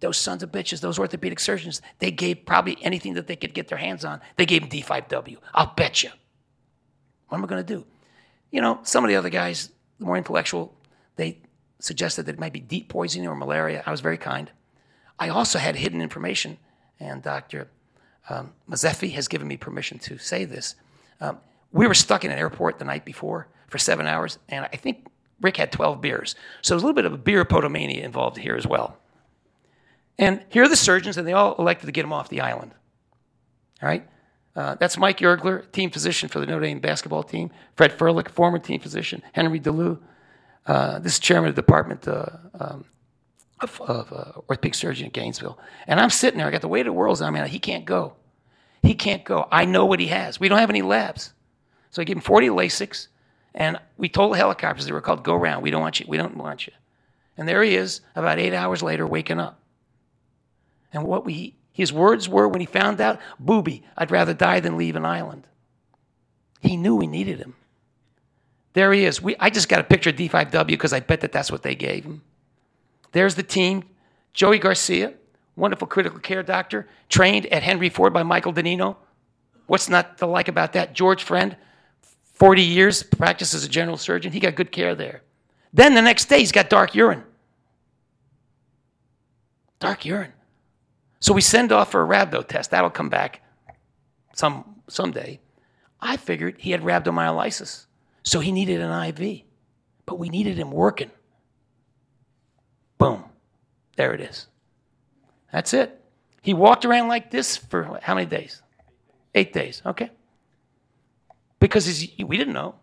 Those sons of bitches, those orthopedic surgeons, they gave probably anything that they could get their hands on. They gave him D5W. I'll bet you. What am I going to do? You know, some of the other guys, the more intellectual, they suggested that it might be deep poisoning or malaria. I was very kind. I also had hidden information, and Dr. Um, has given me permission to say this. Um, we were stuck in an airport the night before for seven hours, and I think Rick had 12 beers. So there's a little bit of a beer potomania involved here as well. And here are the surgeons, and they all elected to get him off the island. All right? Uh, that's Mike Yergler, team physician for the Notre Dame basketball team. Fred Furlick, former team physician. Henry DeLu, uh, this is chairman of the department uh, um, of, of uh, orthopedic surgery in Gainesville. And I'm sitting there. I got the weight of the world on me. He can't go. He can't go. I know what he has. We don't have any labs. So I gave him 40 Lasix, and we told the helicopters they were called go round. We don't want you. We don't want you. And there he is, about eight hours later, waking up. And what we, his words were when he found out, booby, I'd rather die than leave an island. He knew we needed him. There he is. We, I just got a picture of D5W because I bet that that's what they gave him. There's the team. Joey Garcia, wonderful critical care doctor, trained at Henry Ford by Michael Donnino. What's not to like about that? George Friend, 40 years, practiced as a general surgeon. He got good care there. Then the next day, he's got dark urine. Dark urine. So we send off for a rhabdo test. That'll come back some someday. I figured he had rhabdomyolysis. So he needed an IV, but we needed him working. Boom. There it is. That's it. He walked around like this for how many days? Eight days. Okay. Because we didn't know.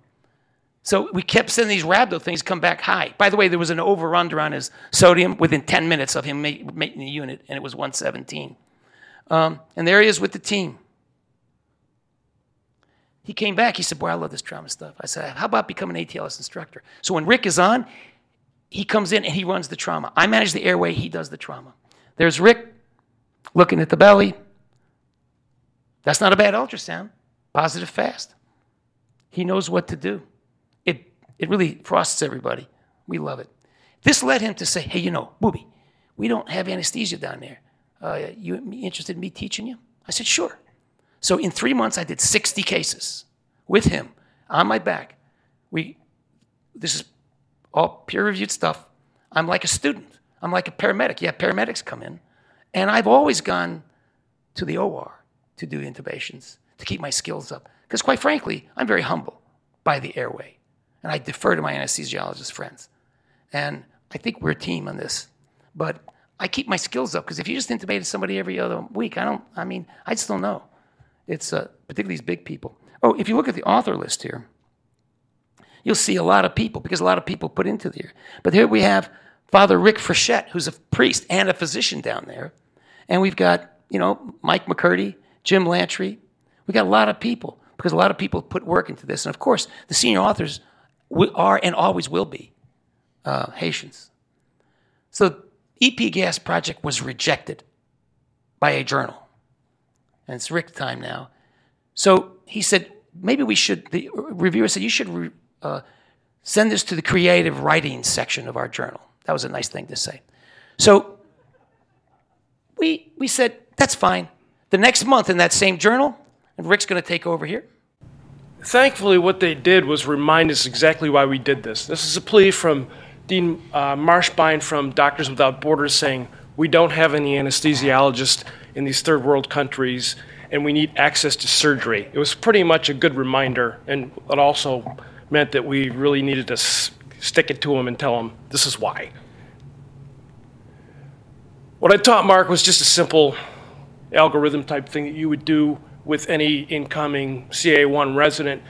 So we kept sending these rhabdo things come back high. By the way, there was an over under on his sodium within 10 minutes of him making the unit, and it was 117. Um, and there he is with the team. He came back. He said, Boy, I love this trauma stuff. I said, How about becoming an ATLS instructor? So when Rick is on, he comes in and he runs the trauma. I manage the airway, he does the trauma. There's Rick looking at the belly. That's not a bad ultrasound. Positive fast. He knows what to do. It, really frosts everybody. We love it. This led him to say, Hey, you know, Booby, we don't have anesthesia down there. Uh, you interested in me teaching you? I said, Sure. So in three months, I did 60 cases with him, on my back. We, this is all peer-reviewed stuff. I'm like a student. I'm like a paramedic. Yeah, paramedics come in, and I've always gone to the OR to do intubations to keep my skills up. Because quite frankly, I'm very humble by the airway, and I defer to my anesthesiologist friends. And I think we're a team on this, but I keep my skills up because if you just intubated somebody every other week, I don't. I mean, I just don't know. It's uh, particularly these big people. Oh, if you look at the author list here, you'll see a lot of people because a lot of people put into there. But here we have Father Rick Frechette, who's a priest and a physician down there, and we've got you know Mike McCurdy, Jim Lantry. We got a lot of people because a lot of people put work into this, and of course, the senior authors are and always will be uh, Haitians. So EP Gas Project was rejected by a journal. And it's Rick time now. So he said, maybe we should, the reviewer said, you should re, uh, send this to the creative writing section of our journal. That was a nice thing to say. So we, we said, that's fine. The next month in that same journal, and Rick's going to take over here. Thankfully, what they did was remind us exactly why we did this. This is a plea from Dean uh, Marshbein from Doctors Without Borders saying, we don't have any anesthesiologists in these third world countries and we need access to surgery. It was pretty much a good reminder, and it also meant that we really needed to s- stick it to them and tell them this is why. What I taught Mark was just a simple algorithm type thing that you would do with any incoming CA1 resident.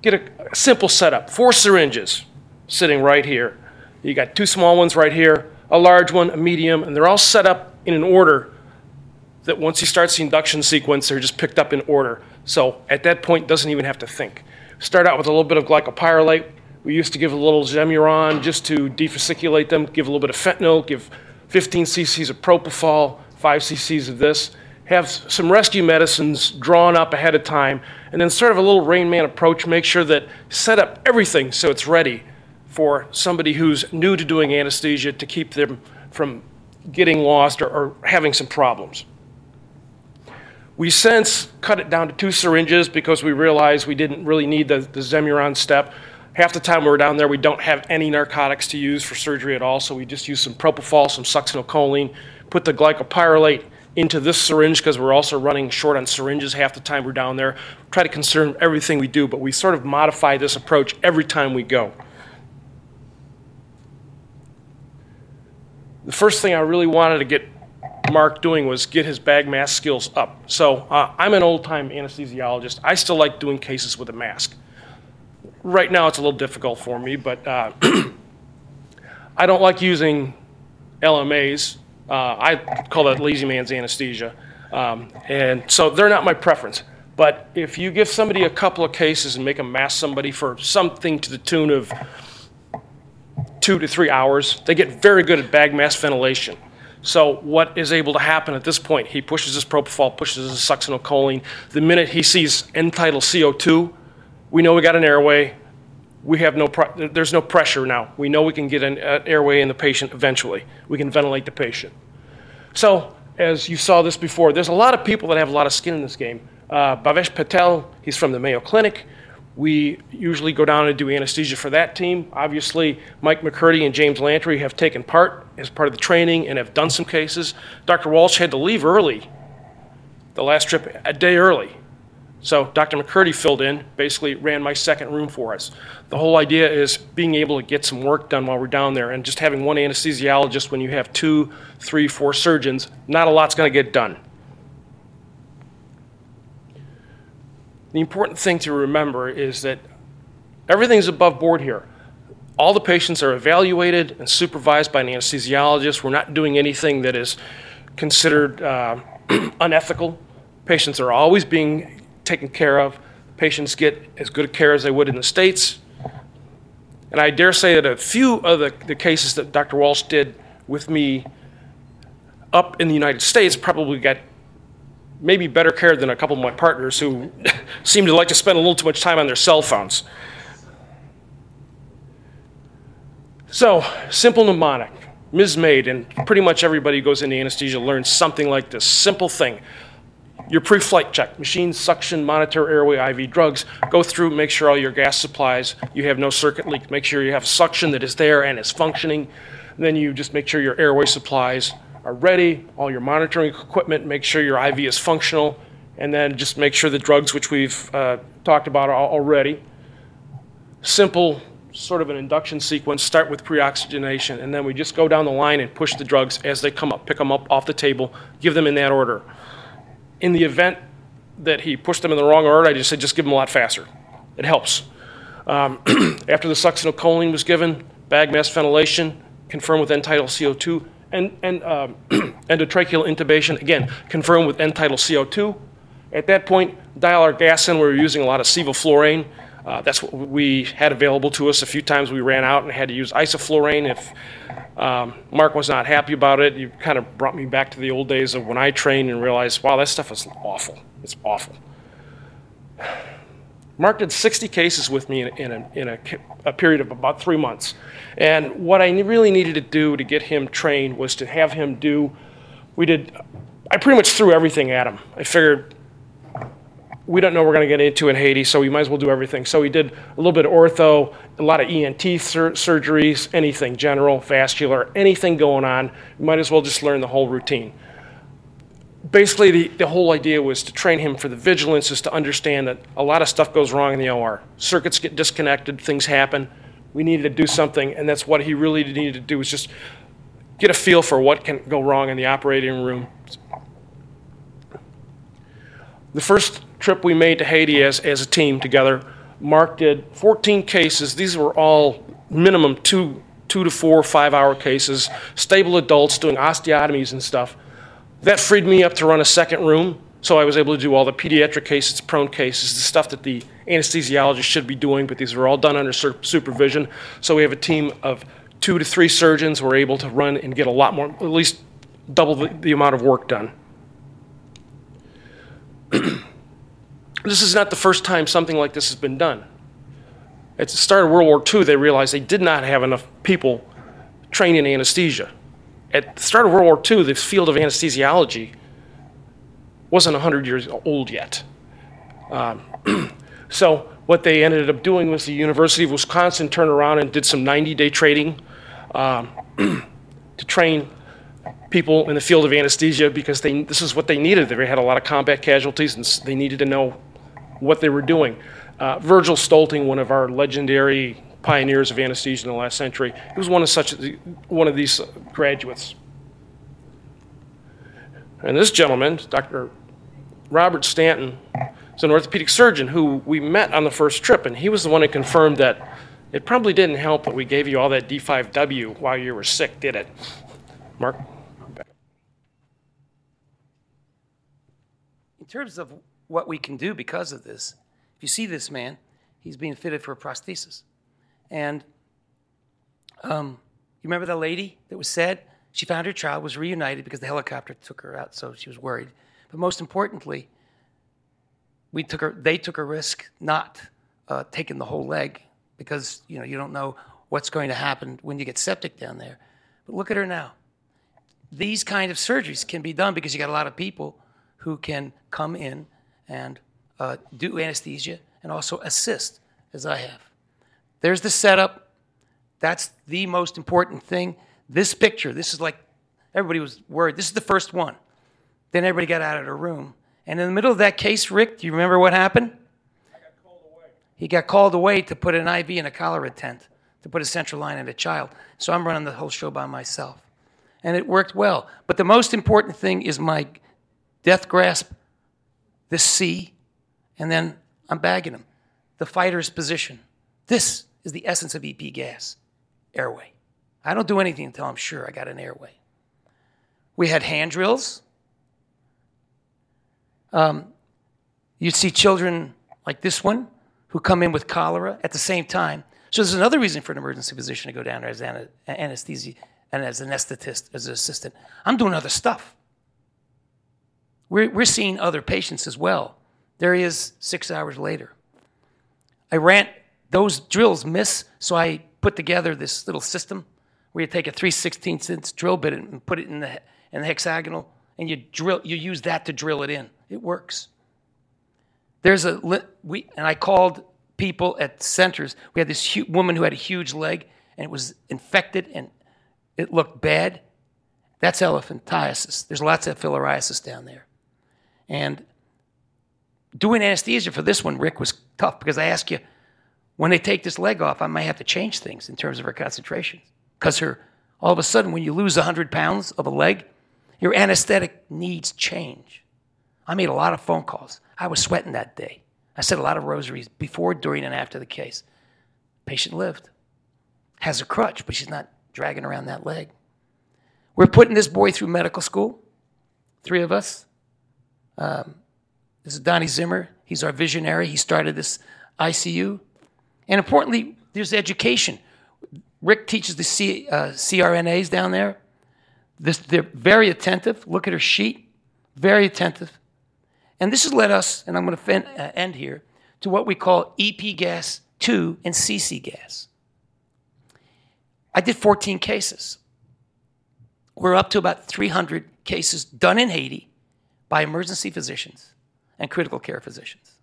Get a, simple setup four syringes sitting right here. You got two small ones right here, a large one, a medium, and they're all set up in an order that once he starts the induction sequence, they're just picked up in order. So at that point, doesn't even have to think. Start out with a little bit of glycopyrrolate. We used to give a little Zemuron just to defasciculate them, give a little bit of fentanyl, give 15 cc's of propofol, 5 cc's of this, have some rescue medicines drawn up ahead of time, and then sort of a little Rain Man approach, make sure that set up everything so it's ready for somebody who's new to doing anesthesia to keep them from getting lost or, or having some problems. We since cut it down to two syringes because we realized we didn't really need the, the Zemuron step. Half the time we were down there, we don't have any narcotics to use for surgery at all, so we just use some propofol, some succinylcholine, put the glycopyrrolate into this syringe because we're also running short on syringes half the time we're down there. Try to conserve everything we do, but we sort of modify this approach every time we go. The first thing I really wanted to get Mark doing was get his bag mask skills up. So uh, I'm an old time anesthesiologist. I still like doing cases with a mask. Right now it's a little difficult for me, but uh, I don't like using LMAs. Uh, I call that lazy man's anesthesia. Um, and so they're not my preference. But if you give somebody a couple of cases and make them mask somebody for something to the tune of two to three hours, they get very good at bag mask ventilation. So what is able to happen at this point? He pushes his propofol, pushes his succinylcholine. The minute he sees end-tidal CO2, we know we got an airway. We have no, there's no pressure now. We know we can get an airway in the patient eventually. We can ventilate the patient. So as you saw this before, there's a lot of people that have a lot of skin in this game. Uh, Bhavesh Patel, he's from the Mayo Clinic. We usually go down and do anesthesia for that team. Obviously, Mike McCurdy and James Lantry have taken part as part of the training and have done some cases. Dr. Walsh had to leave early, the last trip, a day early. So Dr. McCurdy filled in, basically ran my second room for us. The whole idea is being able to get some work done while we're down there and just having one anesthesiologist when you have two, three, four surgeons, not a lot's going to get done. The important thing to remember is that everything's above board here. All the patients are evaluated and supervised by an anesthesiologist. We're not doing anything that is considered uh, unethical. Patients are always being taken care of. Patients get as good care as they would in the States. And I dare say that a few of the, the cases that Dr. Walsh did with me up in the United States probably got maybe better care than a couple of my partners who seem to like to spend a little too much time on their cell phones. So, simple mnemonic, Ms. And pretty much everybody who goes into anesthesia learns something like this simple thing. Your pre-flight check, machine suction, monitor, airway, IV drugs. Go through, make sure all your gas supplies, you have no circuit leak. Make sure you have suction that is there and is functioning. Then you just make sure your airway supplies are ready, all your monitoring equipment, make sure your IV is functional, and then just make sure the drugs, which we've uh, talked about already. Simple, sort of an induction sequence, start with pre-oxygenation, and then we just go down the line and push the drugs as they come up, pick them up off the table, give them in that order. In the event that he pushed them in the wrong order, I just said just give them a lot faster. It helps. Um, after the succinylcholine was given, bag mask ventilation, confirmed with end-tidal CO2, and, and um, endotracheal intubation, again, confirmed with end-tidal CO2. At that point, dial our gas in. We were using a lot of sevoflurane. Uh, that's what we had available to us. A few times we ran out and had to use isoflurane. If um, Mark was not happy about it, you kind of brought me back to the old days of when I trained and realized, wow, that stuff is awful. It's awful. Mark did 60 cases with me in, in, a, in a, a, period of about three months. And what I really needed to do to get him trained was to have him do, we did, I pretty much threw everything at him. I figured we don't know we're going to get into in Haiti, so we might as well do everything. So we did a little bit of ortho, a lot of ENT sur- surgeries, anything general, vascular, anything going on. You might as well just learn the whole routine. Basically, the, the whole idea was to train him for the vigilance, is to understand that a lot of stuff goes wrong in the OR. Circuits get disconnected, things happen. We needed to do something, and that's what he really needed to do was just get a feel for what can go wrong in the operating room. The first trip we made to Haiti as, as a team together, Mark did 14 cases. These were all minimum two, two to four, five hour cases, stable adults doing osteotomies and stuff. That freed me up to run a second room, so I was able to do all the pediatric cases, prone cases, the stuff that the anesthesiologist should be doing, but these were all done under supervision. So we have a team of two to three surgeons who are able to run and get a lot more, at least double the, the amount of work done. this is not the first time something like this has been done. At the start of World War II, they realized they did not have enough people trained in anesthesia. At the start of World War II, the field of anesthesiology wasn't 100 years old yet. Um, so what they ended up doing was the University of Wisconsin turned around and did some 90-day training um, to train people in the field of anesthesia because they, this is what they needed. They had a lot of combat casualties and they needed to know what they were doing. Uh, Virgil Stolting, one of our legendary pioneers of anesthesia in the last century, he was one of such one of these graduates. And this gentleman, Dr. Robert Stanton, is an orthopedic surgeon who we met on the first trip, and he was the one who confirmed that it probably didn't help that we gave you all that D5W while you were sick, did it? Mark? In terms of what we can do because of this. If you see this man, he's being fitted for a prosthesis. And um, you remember the lady that was said? She found her child, was reunited because the helicopter took her out, so she was worried. But most importantly, we took her, they took a risk not uh, taking the whole leg because you know you don't know what's going to happen when you get septic down there. But look at her now. These kind of surgeries can be done because you got a lot of people who can come in and uh, do anesthesia and also assist, as I have. There's the setup. That's the most important thing. This picture, this is like everybody was worried. This is the first one. Then everybody got out of the room. And in the middle of that case, Rick, do you remember what happened? He got called away to put an IV in a cholera tent, to put a central line in a child. So I'm running the whole show by myself. And it worked well. But the most important thing is my death grasp this C, and then I'm bagging him. The fighter's position. This is the essence of EP gas airway. I don't do anything until I'm sure I got an airway. We had hand drills. Um, you'd see children like this one who come in with cholera at the same time. So there's another reason for an emergency physician to go down there as an anesthesia and as an anesthetist, as an assistant. I'm doing other stuff. We're, we're seeing other patients as well. There he is six hours later. I ran, those drills miss, so I put together this little system where you take a 3 16 inch drill bit and put it in the, in the hexagonal and you drill, you use that to drill it in. It works. There's a we and I called people at centers. We had this woman who had a huge leg and it was infected and it looked bad. That's elephantiasis. There's lots of filariasis down there. And doing anesthesia for this one, Rick, was tough because I asked you, when they take this leg off, I might have to change things in terms of her concentration. Because her, all of a sudden, when you lose 100 pounds of a leg, your anesthetic needs change. I made a lot of phone calls. I was sweating that day. I said a lot of rosaries before, during, and after the case. Patient lived. Has a crutch, but she's not dragging around that leg. We're putting this boy through medical school, three of us. Um, this is Donnie Zimmer. He's our visionary. He started this ICU. And importantly, there's education. Rick teaches the C, uh, CRNAs down there. This, they're very attentive. Look at her sheet. Very attentive. And this has led us, and I'm going to uh, end here, to what we call EP gas 2 and CC gas. I did 14 cases. We're up to about 300 cases done in Haiti by emergency physicians and critical care physicians.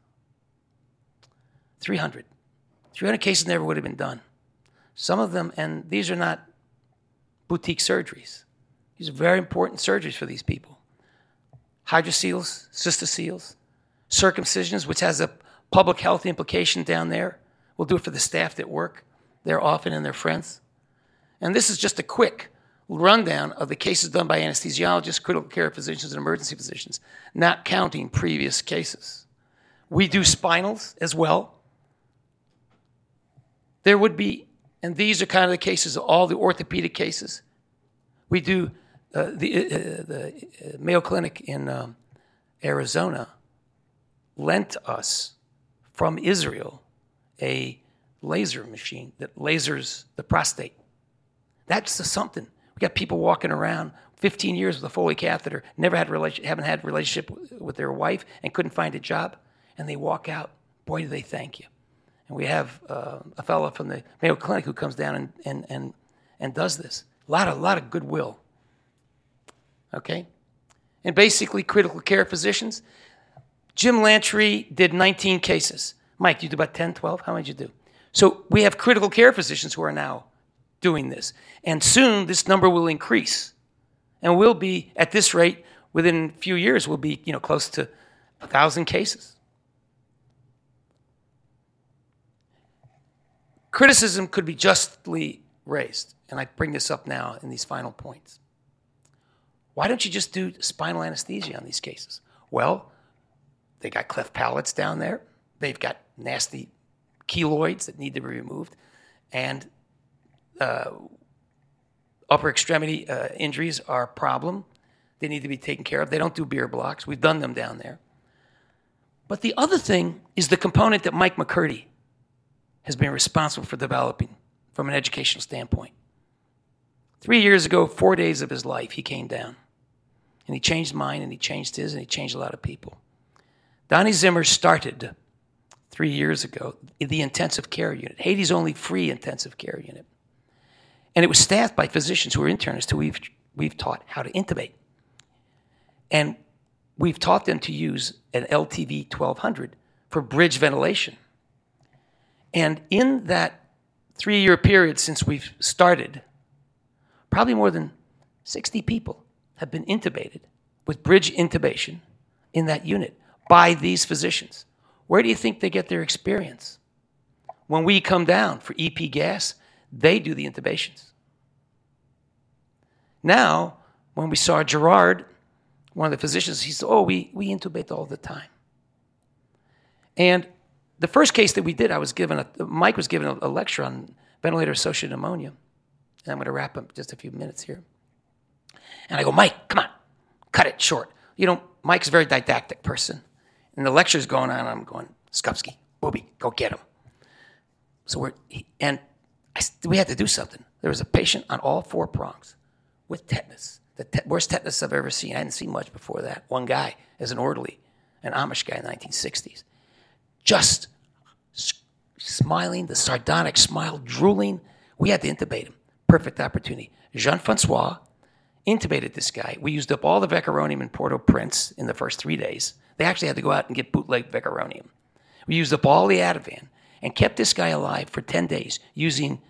300. 300 cases never would have been done. Some of them, and these are not boutique surgeries, these are very important surgeries for these people. Hydroceles, cystoceles, circumcisions, which has a public health implication down there. We'll do it for the staff that work there often and their friends. And this is just a quick rundown of the cases done by anesthesiologists, critical care physicians, and emergency physicians, not counting previous cases. We do spinals as well. There would be, and these are kind of the cases, of all the orthopedic cases. We do uh, the, uh, the uh, Mayo Clinic in um, Arizona lent us from Israel a laser machine that lasers the prostate. That's something. We got people walking around 15 years with a Foley catheter, never had relation, haven't had relationship with their wife, and couldn't find a job, and they walk out. Boy, do they thank you. And we have uh, a fellow from the Mayo Clinic who comes down and, and, and, and does this. A lot of, lot of goodwill. Okay? And basically, critical care physicians. Jim Lantry did 19 cases. Mike, you do about 10, 12? How many did you do? So we have critical care physicians who are now doing this. And soon this number will increase. And we'll be, at this rate, within a few years, we'll be you know, close to a 1,000 cases. Criticism could be justly raised, and I bring this up now in these final points. Why don't you just do spinal anesthesia on these cases? Well, they got cleft palates down there. They've got nasty keloids that need to be removed. And uh, upper extremity uh, injuries are a problem. They need to be taken care of. They don't do Bier blocks. We've done them down there. But the other thing is the component that Mike McCurdy has been responsible for developing from an educational standpoint. Three years ago, four days of his life, he came down. And he changed mine, and he changed his, and he changed a lot of people. Donnie Zimmer started three years ago the intensive care unit, Haiti's only free intensive care unit. And it was staffed by physicians who were internists who we've, we've taught how to intubate. And we've taught them to use an LTV 1200 for bridge ventilation. And in that three year period since we've started, probably more than 60 people have been intubated with bridge intubation in that unit by these physicians. Where do you think they get their experience? When we come down for EP gas, they do the intubations. Now, when we saw Gerard, one of the physicians, he said, Oh, we, we intubate all the time. And the first case that we did, I was given a, Mike was given a, a lecture on ventilator associated pneumonia. And I'm going to wrap up just a few minutes here. And I go, Mike, come on, cut it short. You know, Mike's a very didactic person. And the lecture's going on, and I'm going, Skupski, Booby, go get him. So we're, and I, we had to do something. There was a patient on all four prongs with tetanus. The te- worst tetanus I've ever seen. I hadn't seen much before that. One guy as an orderly, an Amish guy in the 1960s, just smiling, the sardonic smile, drooling. We had to intubate him. Perfect opportunity. Jean Francois intubated this guy. We used up all the Vecuronium in Port-au-Prince in the first three days. They actually had to go out and get bootleg Vecuronium. We used up all the Ativan and kept this guy alive for 10 days using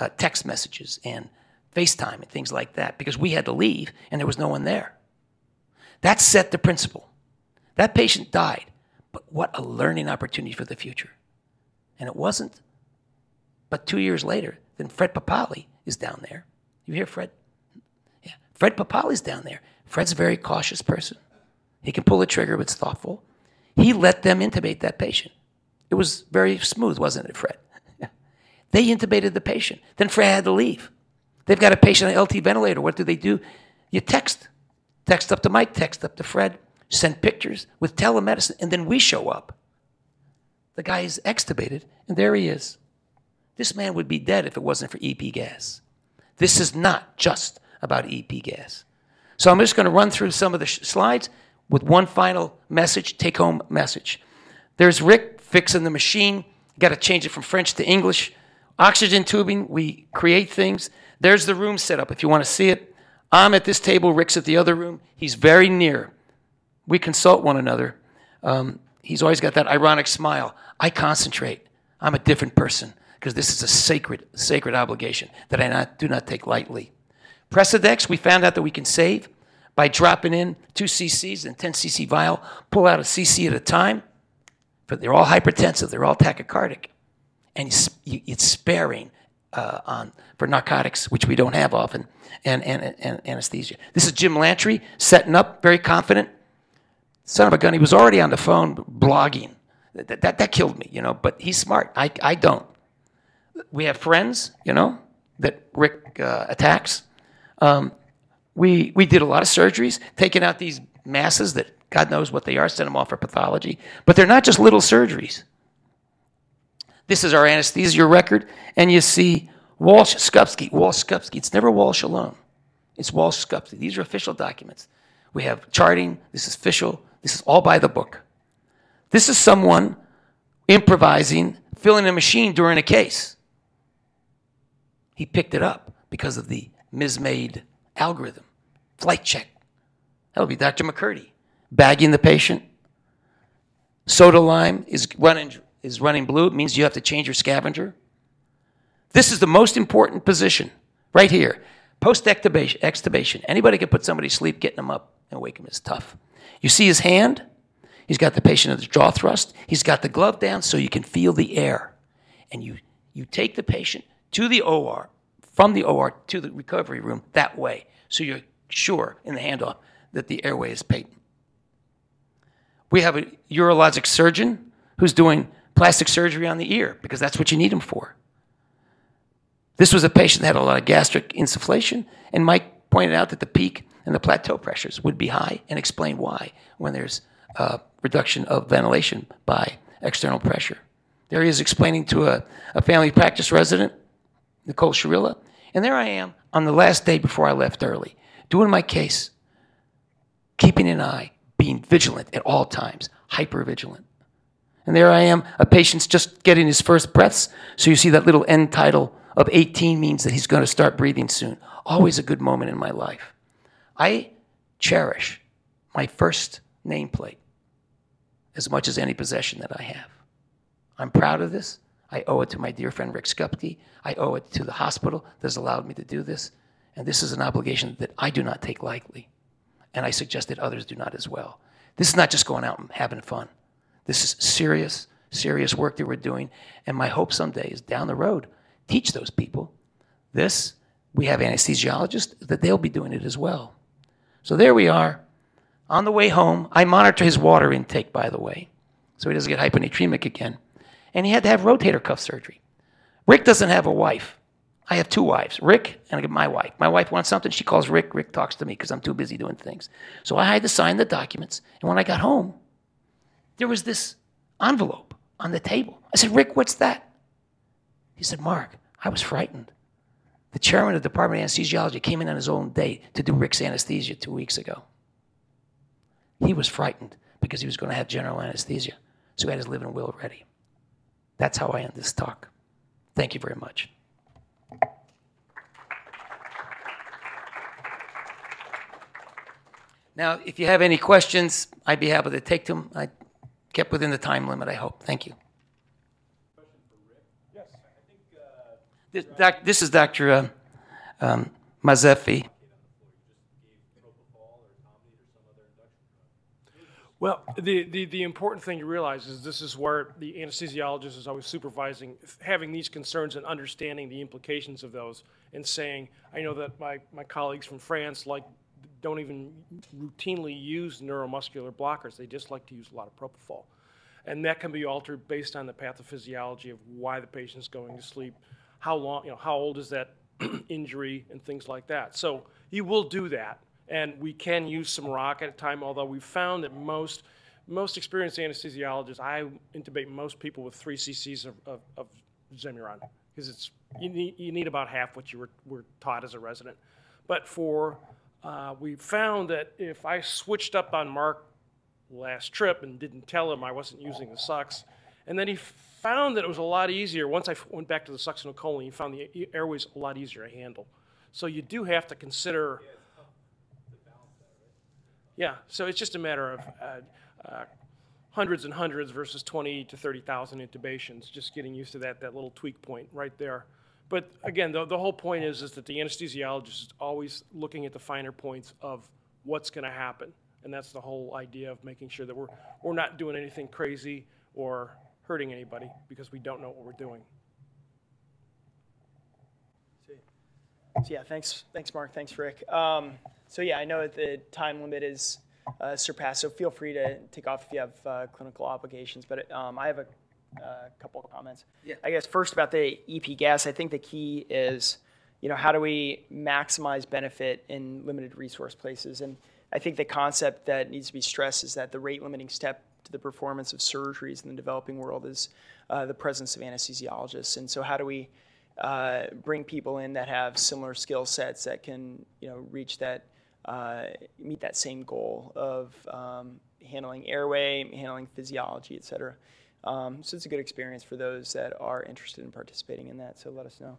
uh, text messages and FaceTime and things like that because we had to leave and there was no one there. That set the principle. That patient died, but what a learning opportunity for the future. And it wasn't. But two years later, then Fred Papali is down there. You hear Fred? Yeah. Fred Papali's down there. Fred's a very cautious person. He can pull the trigger, but it's thoughtful. He let them intubate that patient. It was very smooth, wasn't it, Fred? They intubated the patient. Then Fred had to leave. They've got a patient on an LT ventilator. What do they do? You text. Text up to Mike, text up to Fred, send pictures with telemedicine, and then we show up. The guy is extubated, and there he is. This man would be dead if it wasn't for EP gas. This is not just about EP gas. So I'm just going to run through some of the sh- slides with one final message, take home message. There's Rick fixing the machine. Got to change it from French to English. Oxygen tubing, we create things. There's the room set up if you want to see it. I'm at this table, Rick's at the other room. He's very near. We consult one another. Um, he's always got that ironic smile. I concentrate. I'm a different person because this is a sacred, sacred obligation that I not, do not take lightly. Precedex, we found out that we can save by dropping in two cc's and 10 cc vial, pull out a cc at a time. But they're all hypertensive, they're all tachycardic. And it's sparing uh, on, for narcotics, which we don't have often, and, and, and anesthesia. This is Jim Lantry setting up, very confident. Son of a gun, he was already on the phone blogging. That, that, that killed me, you know, but he's smart. I, I don't. We have friends, you know, that Rick uh, attacks. Um, we, we did a lot of surgeries, taking out these masses that God knows what they are, send them off for pathology. But they're not just little surgeries. This is our anesthesia record, and you see Walsh Skupsky, Walsh Skupsky. It's never Walsh alone. It's Walsh Skupsky. These are official documents. We have charting. This is official. This is all by the book. This is someone improvising, filling a machine during a case. He picked it up because of the MSMAID algorithm. Flight check. That'll be Dr. McCurdy. Bagging the patient. Soda lime is running, is running blue. It means you have to change your scavenger. This is the most important position right here. Post extubation. Anybody can put somebody to sleep, getting them up and wake them is tough. You see his hand? He's got the patient at the jaw thrust. He's got the glove down so you can feel the air. And you, you take the patient to the OR, from the OR to the recovery room that way. So you're sure in the handoff that the airway is patent. We have a urologic surgeon who's doing plastic surgery on the ear because that's what you need them for. This was a patient that had a lot of gastric insufflation, and Mike pointed out that the peak and the plateau pressures would be high and explain why when there's a reduction of ventilation by external pressure. There he is explaining to a, a family practice resident, Nicole Sharilla, and there I am on the last day before I left early, doing my case, keeping an eye, being vigilant at all times, hyper vigilant. And there I am, a patient's just getting his first breaths. So you see that little end-tidal of 18 means that he's going to start breathing soon. Always a good moment in my life. I cherish my first nameplate as much as any possession that I have. I'm proud of this. I owe it to my dear friend Rick Skupke. I owe it to the hospital that has allowed me to do this. And this is an obligation that I do not take lightly. And I suggest that others do not as well. This is not just going out and having fun. This is serious, serious work that we're doing. And my hope someday is down the road, teach those people this. We have anesthesiologists that they'll be doing it as well. So there we are. On the way home, I monitor his water intake, by the way, so he doesn't get hyponatremic again. And he had to have rotator cuff surgery. Rick doesn't have a wife. I have two wives, Rick and my wife. My wife wants something, she calls Rick. Rick talks to me because I'm too busy doing things. So I had to sign the documents. And when I got home, there was this envelope on the table. I said, Rick, what's that? He said, Mark, I was frightened. The chairman of the Department of Anesthesiology came in on his own day to do Rick's anesthesia two weeks ago. He was frightened because he was going to have general anesthesia. So he had his living will ready. That's how I end this talk. Thank you very much. Now, if you have any questions, I'd be happy to take them. I kept within the time limit, I hope. Thank you. This, doc, this is Dr. Uh, um, Mazzeffi. Well, the, the, the important thing to realize is this is where the anesthesiologist is always supervising, having these concerns and understanding the implications of those and saying, I know that my, my colleagues from France like don't even routinely use neuromuscular blockers. They just like to use a lot of propofol. And that can be altered based on the pathophysiology of why the patient's going to sleep, how long, you know, how old is that injury and things like that. So you will do that and we can use some roc at a time. Although we've found that most most experienced anesthesiologists, I intubate most people with three cc's of, of, of Zemuron because it's you need you need about half what you were, were taught as a resident. But for uh, we found that if I switched up on Mark last trip and didn't tell him I wasn't using the sux, and then he found that it was a lot easier once I went back to the succinylcholine. He found the airways a lot easier to handle. So you do have to consider yeah, so it's just a matter of uh, uh, hundreds and hundreds versus 20 to 30,000 intubations, just getting used to that, that little tweak point right there. But again, the, the whole point is, is that the anesthesiologist is always looking at the finer points of what's going to happen. And that's the whole idea of making sure that we're, we're not doing anything crazy or hurting anybody because we don't know what we're doing. So yeah, thanks, thanks, Mark. Thanks, Rick. Um, so yeah, I know that the time limit is uh, surpassed, so feel free to take off if you have uh, clinical obligations. But um, I have a uh, couple of comments. Yeah. I guess first about the EP gas, I think the key is, you know, how do we maximize benefit in limited resource places? And I think the concept that needs to be stressed is that the rate limiting step to the performance of surgeries in the developing world is uh, the presence of anesthesiologists. And so how do we uh, bring people in that have similar skill sets that can you know reach that uh, meet that same goal of um, handling airway, handling physiology, et cetera. Um, so it's a good experience for those that are interested in participating in that. So let us know.